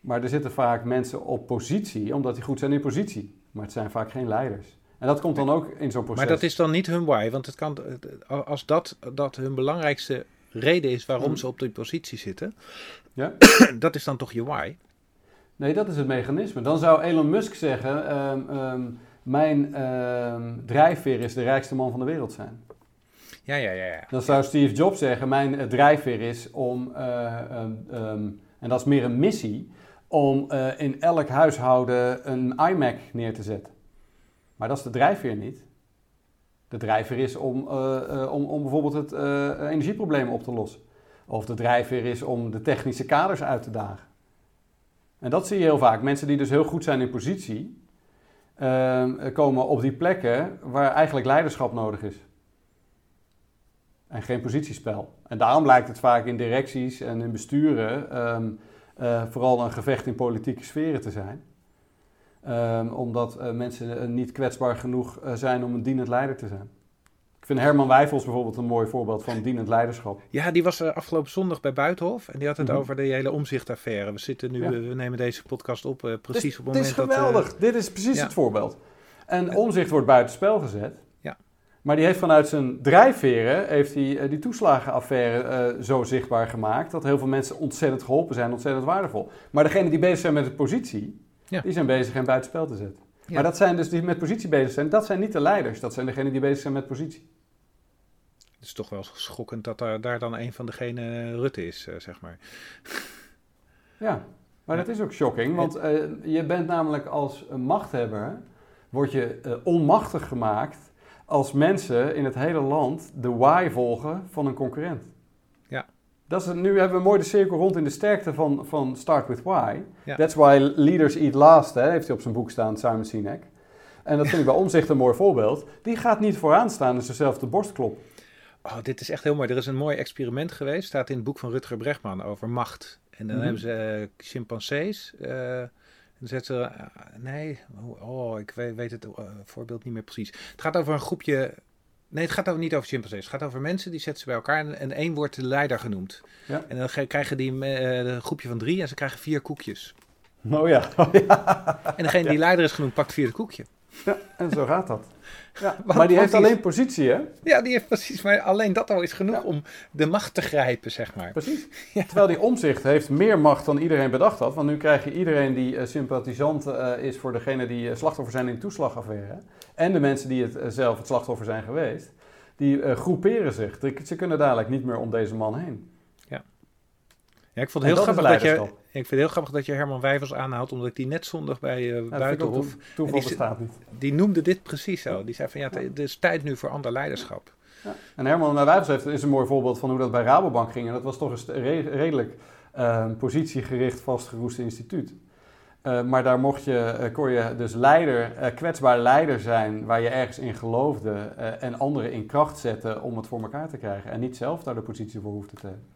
Maar er zitten vaak mensen op positie omdat die goed zijn in positie. Maar het zijn vaak geen leiders. En dat komt dan ook in zo'n proces. Maar dat is dan niet hun why, want het kan, als dat, dat hun belangrijkste reden is waarom hmm. ze op die positie zitten, ja? dat is dan toch je why? Nee, dat is het mechanisme. Dan zou Elon Musk zeggen: ehm, ehm, Mijn ehm, drijfveer is de rijkste man van de wereld zijn. Ja, ja, ja. ja. Dan zou Steve Jobs zeggen: Mijn uh, drijfveer is om, uh, en dat is meer een missie, om uh, in elk huishouden een iMac neer te zetten. Maar dat is de drijfveer niet. De drijfveer is om, uh, om, om bijvoorbeeld het uh, energieprobleem op te lossen. Of de drijfveer is om de technische kaders uit te dagen. En dat zie je heel vaak. Mensen die dus heel goed zijn in positie, ehm, komen op die plekken waar eigenlijk leiderschap nodig is. En geen positiespel. En daarom lijkt het vaak in directies en in besturen um, vooral een gevecht in politieke sferen te zijn. Um, omdat uh, mensen uh, niet kwetsbaar genoeg zijn om een dienend leider te zijn. Vind Herman Wijfels bijvoorbeeld een mooi voorbeeld van dienend leiderschap. Ja, die was afgelopen zondag bij Buitenhof en die had het mm -hmm. over de hele omzichtaffaire. We zitten nu, ja. we nemen deze podcast op precies dus, op het moment dat... Het is geweldig, dat, dit is precies ja. het voorbeeld. En omzicht wordt buitenspel gezet. Ja. Maar die heeft vanuit zijn drijfveren heeft hij, die toeslagenaffaire zo zichtbaar gemaakt... dat heel veel mensen ontzettend geholpen zijn, ontzettend waardevol. Maar degene die bezig zijn met de positie ja. Die zijn bezig hem buitenspel te zetten. Ja. Maar dat zijn dus die met positie bezig zijn, dat zijn niet de leiders. Dat zijn degenen die bezig zijn met positie. Het is toch wel schokkend dat daar, daar dan een van degenen Rutte is, uh, zeg maar. Ja, maar dat is ook shocking. Want uh, je bent namelijk als machthebber, word je uh, onmachtig gemaakt als mensen in het hele land de why volgen van een concurrent. Dat is, nu hebben we mooi de cirkel rond in de sterkte van, van Start With Why. Ja. That's why leaders eat last, hè, heeft hij op zijn boek staan, Simon Sinek. En dat vind ik bij Omzicht een mooi voorbeeld. Die gaat niet vooraan staan en zichzelf de borst kloppen. Oh, dit is echt heel mooi. Er is een mooi experiment geweest, staat in het boek van Rutger Bregman over macht. En dan mm -hmm. hebben ze uh, chimpansees. Uh, dan zetten ze. Uh, nee, oh, ik weet, weet het voorbeeld niet meer precies. Het gaat over een groepje Nee, het gaat over, niet over chimpansees. Het gaat over mensen die zetten ze bij elkaar en, en één wordt de leider genoemd. Ja. En dan krijgen die een groepje van drie en ze krijgen vier koekjes. Oh ja. Oh, ja. En degene die leider is genoemd pakt vier koekje. Ja, en zo gaat dat. Ja, maar die heeft alleen positie, hè? Ja, die heeft precies. Maar alleen dat al is genoeg ja. om de macht te grijpen, zeg maar. Precies. Ja. Terwijl die omzicht heeft meer macht dan iedereen bedacht had. Want nu krijg je iedereen die uh, sympathisant uh, is voor degene die uh, slachtoffer zijn in de toeslagaffaire. En de mensen die het zelf het slachtoffer zijn geweest. Die groeperen zich. Ze kunnen dadelijk niet meer om deze man heen. Ja. Ik vond het heel grappig dat je, ik vind het heel grappig dat je Herman Wijvers aanhaalt, omdat ik die net zondag bij uh, ja, Buitenhof... Toeval die, bestaat niet. Die noemde dit precies zo. Die zei van ja, het is tijd nu voor ander leiderschap. Ja. En Herman Wijvers heeft, is een mooi voorbeeld van hoe dat bij Rabobank ging. En dat was toch een redelijk uh, positiegericht vastgeroest instituut. Uh, maar daar mocht je, uh, kon je dus leider, kwetsbaar leider zijn waar je ergens in geloofde en anderen in kracht zetten om het voor elkaar te krijgen. En niet zelf daar de positie voor hoefde te hebben.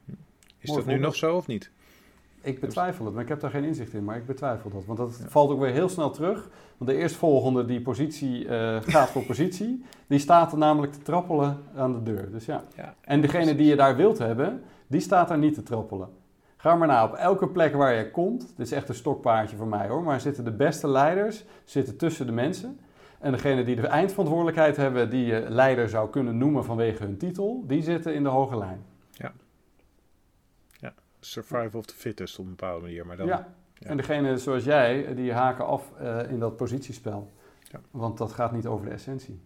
Is dat nu nog zo of niet? Ik betwijfel het, maar ik heb daar geen inzicht in, maar ik betwijfel dat. Want dat ja. valt ook weer heel snel terug. Want de eerstvolgende die positie uh, gaat voor positie, die staat er namelijk te trappelen aan de deur. Dus ja. ja en degene die je daar wilt hebben, die staat daar niet te trappelen. Ga maar na, op elke plek waar je komt, dit is echt een stokpaardje voor mij hoor, maar zitten de beste leiders zitten tussen de mensen. En degene die de eindverantwoordelijkheid hebben, die je leider zou kunnen noemen vanwege hun titel, die zitten in de hoge lijn. Survival of the fittest op een bepaalde manier. Maar dan, ja. ja. en degene zoals jij, die haken af uh, in dat positiespel. Ja. Want dat gaat niet over de essentie.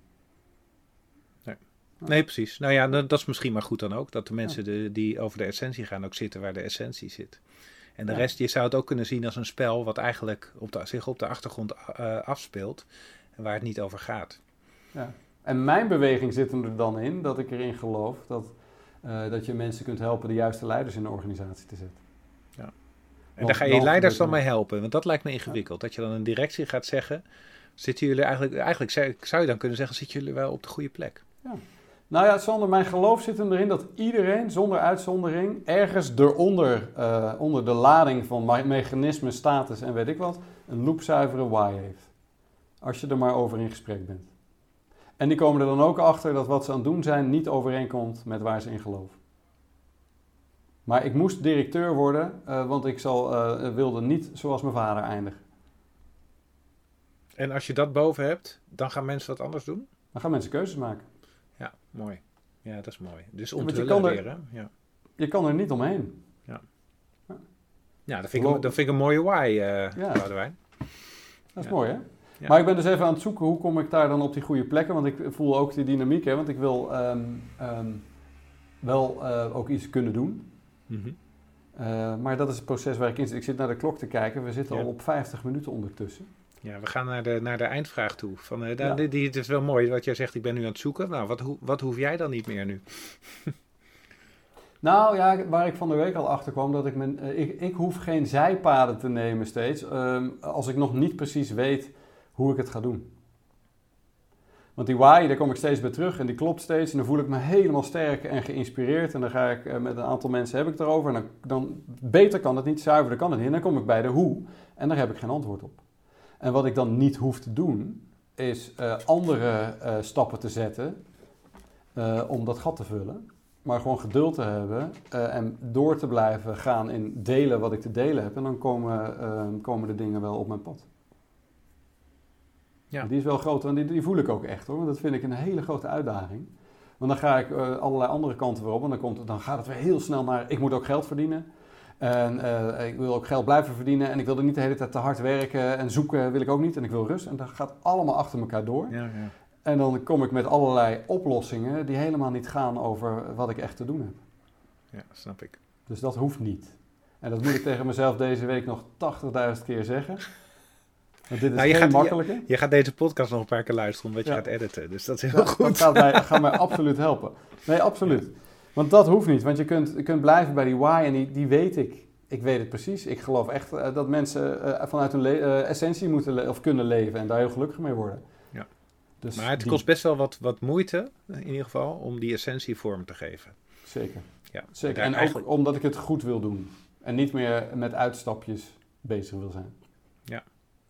Nee. nee, precies. Nou ja, dat is misschien maar goed dan ook. Dat de mensen de, die over de essentie gaan ook zitten waar de essentie zit. En de rest, je zou het ook kunnen zien als een spel wat eigenlijk op de, zich op de achtergrond uh, afspeelt. En waar het niet over gaat. Ja. En mijn beweging zit er dan in dat ik erin geloof dat, uh, dat je mensen kunt helpen de juiste leiders in de organisatie te zetten. Ja. En daar ga je leiders dan mee helpen, want dat lijkt me ingewikkeld. Dat je dan een directie gaat zeggen, zitten jullie eigenlijk, eigenlijk zou je dan kunnen zeggen, zitten jullie wel op de goede plek? Ja. Nou ja, Sander, mijn geloof zit erin dat iedereen, zonder uitzondering, ergens eronder, uh, onder de lading van mechanismen, status en weet ik wat, een loopzuivere why heeft. Als je er maar over in gesprek bent. En die komen er dan ook achter dat wat ze aan het doen zijn niet overeenkomt met waar ze in geloven. Maar ik moest directeur worden, uh, want ik zal, uh, wilde niet zoals mijn vader eindigen. En als je dat boven hebt, dan gaan mensen wat anders doen? Dan gaan mensen keuzes maken. Ja, mooi. Ja, dat is mooi. Dus om te leren. Ja. Je kan er niet omheen. Ja, ja. dat, vind ik, dat vind ik een mooie why, uh, ja. Dat is mooi, hè? Maar ik ben dus even aan het zoeken hoe kom ik daar dan op die goede plekken. Want ik voel ook die dynamiek, hè, want ik wil um, um, wel uh, ook iets kunnen doen. Mm -hmm. uh, maar dat is het proces waar ik in zit. Ik zit naar de klok te kijken. We zitten ja. al op 50 minuten ondertussen. Ja, we gaan naar de, naar de eindvraag toe. Van, uh, ja. die, die, het is wel mooi wat jij zegt, ik ben nu aan het zoeken. Nou, wat, wat hoef jij dan niet meer nu? Nou ja, waar ik van de week al achter kwam, dat ik, mijn, ik, ik hoef geen zijpaden te nemen steeds. Um, als ik nog niet precies weet hoe ik het ga doen. Want die why, daar kom ik steeds bij terug en die klopt steeds. En dan voel ik me helemaal sterk en geïnspireerd. En dan ga ik uh, met een aantal mensen heb ik het erover. En dan, dan beter kan het niet, zuiverder kan het niet. En dan kom ik bij de hoe. En daar heb ik geen antwoord op. En wat ik dan niet hoef te doen, is uh, andere uh, stappen te zetten om dat gat te vullen. Maar gewoon geduld te hebben en door te blijven gaan in delen wat ik te delen heb. En dan komen, komen de dingen wel op mijn pad. Ja. Die is wel groot en die, die, voel ik ook echt hoor. Want dat vind ik een hele grote uitdaging. Want dan ga ik allerlei andere kanten weer op. En dan, komt, dan gaat het weer heel snel naar, ik moet ook geld verdienen. En uh, ik wil ook geld blijven verdienen. En ik wil er niet de hele tijd te hard werken en zoeken wil ik ook niet. En ik wil rust. En dat gaat allemaal achter elkaar door. Ja, ja. En dan kom ik met allerlei oplossingen die helemaal niet gaan over wat ik echt te doen heb. Ja, snap ik. Dus dat hoeft niet. En dat moet ik tegen mezelf deze week nog 80.000 keer zeggen. Want dit is nou, je gaat, makkelijker. Je, je, gaat deze podcast nog een paar keer luisteren omdat je gaat editen. Dus dat is heel goed. Dat gaat mij, gaat mij absoluut helpen. Nee, absoluut. Want dat hoeft niet, want je kunt, je kunt blijven bij die why en die, die weet ik. Ik weet het precies. Ik geloof echt uh, dat mensen uh, vanuit hun uh, essentie moeten of kunnen leven en daar heel gelukkig mee worden. Ja. Dus maar het die... kost best wel wat, wat moeite, in ieder geval, om die essentie vorm te geven. Zeker. Ja. Zeker. En eigenlijk... ook omdat ik het goed wil doen en niet meer met uitstapjes bezig wil zijn.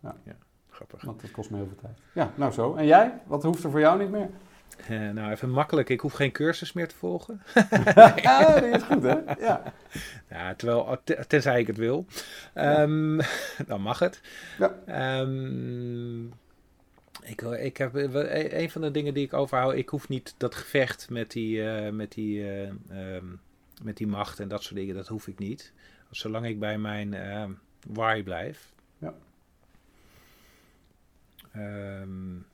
Ja. Ja. Grappig. Want dat kost me heel veel tijd. Ja, nou zo. En jij? Wat hoeft er voor jou niet meer? Uh, nou, even makkelijk. Ik hoef geen cursus meer te volgen. ja, die is goed, hè? Ja. ja terwijl, tenzij ik het wil. Um, dan mag het. Ja. Um, ik, ik heb een van de dingen die ik overhoud. Ik hoef niet dat gevecht met die, uh, met die, uh, um, met die macht en dat soort dingen. Dat hoef ik niet. Zolang ik bij mijn why blijf. Ja. Um,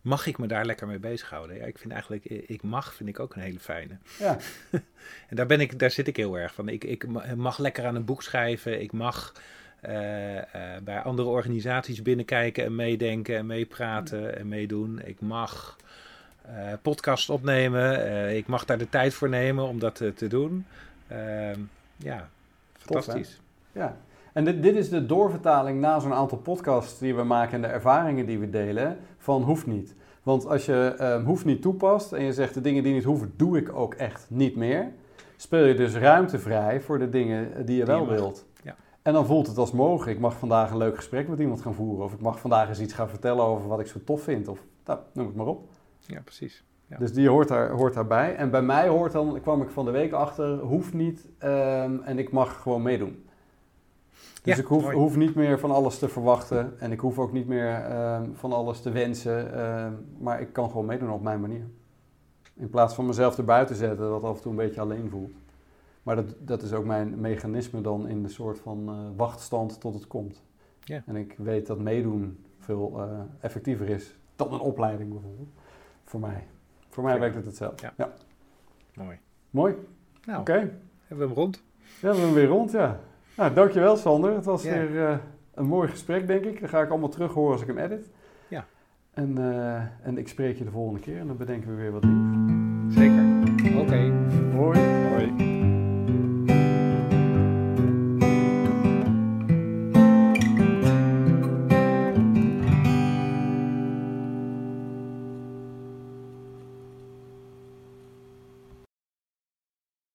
mag ik me daar lekker mee bezighouden? Ja, ik vind eigenlijk, ik mag, vind ik ook een hele fijne. Ja. en daar, ben ik, daar zit ik heel erg van. Ik, ik mag lekker aan een boek schrijven. Ik mag uh, uh, bij andere organisaties binnenkijken en meedenken en meepraten en meedoen. Ik mag uh, podcast opnemen. ik mag daar de tijd voor nemen om dat te doen. Ehm, ja, fantastisch. Tof, ja. En dit, dit, is de doorvertaling na zo'n aantal podcasts die we maken en de ervaringen die we delen van hoeft niet. Want als je um, hoeft niet toepast en je zegt de dingen die niet hoeven, doe ik ook echt niet meer. Speel je dus ruimte vrij voor de dingen die je die wel je wilt. Ja. En dan voelt het als mogelijk. Ik mag vandaag een leuk gesprek met iemand gaan voeren. Of ik mag vandaag eens iets gaan vertellen over wat ik zo tof vind. Of nou, noem het maar op. Ja, precies. Ja. Dus die hoort, daar, hoort daarbij. En bij mij hoort dan, kwam ik van de week achter, hoeft niet um, en ik mag gewoon meedoen. Dus ja, ik hoef, hoef, niet meer van alles te verwachten en ik hoef ook niet meer uh, van alles te wensen, uh, maar ik kan gewoon meedoen op mijn manier. In plaats van mezelf erbuiten te zetten, dat af en toe een beetje alleen voelt. Maar dat, dat is ook mijn mechanisme dan in de soort van uh, wachtstand tot het komt. Ja. En ik weet dat meedoen veel eh, effectiever is dan een opleiding bijvoorbeeld. Voor mij. Voor mij ja. werkt het hetzelfde. Ja. ja. Mooi. Mooi. Nou, Oké. Okay. Hebben we hem rond? Ja, we hebben hem weer rond, ja. Nou, dankjewel Sander. Het was weer uh, een mooi gesprek, denk ik. Dan ga ik allemaal terug horen als ik hem edit. Ja. En, eh, en ik spreek je de volgende keer en dan bedenken we weer wat nieuws. Zeker. Oké.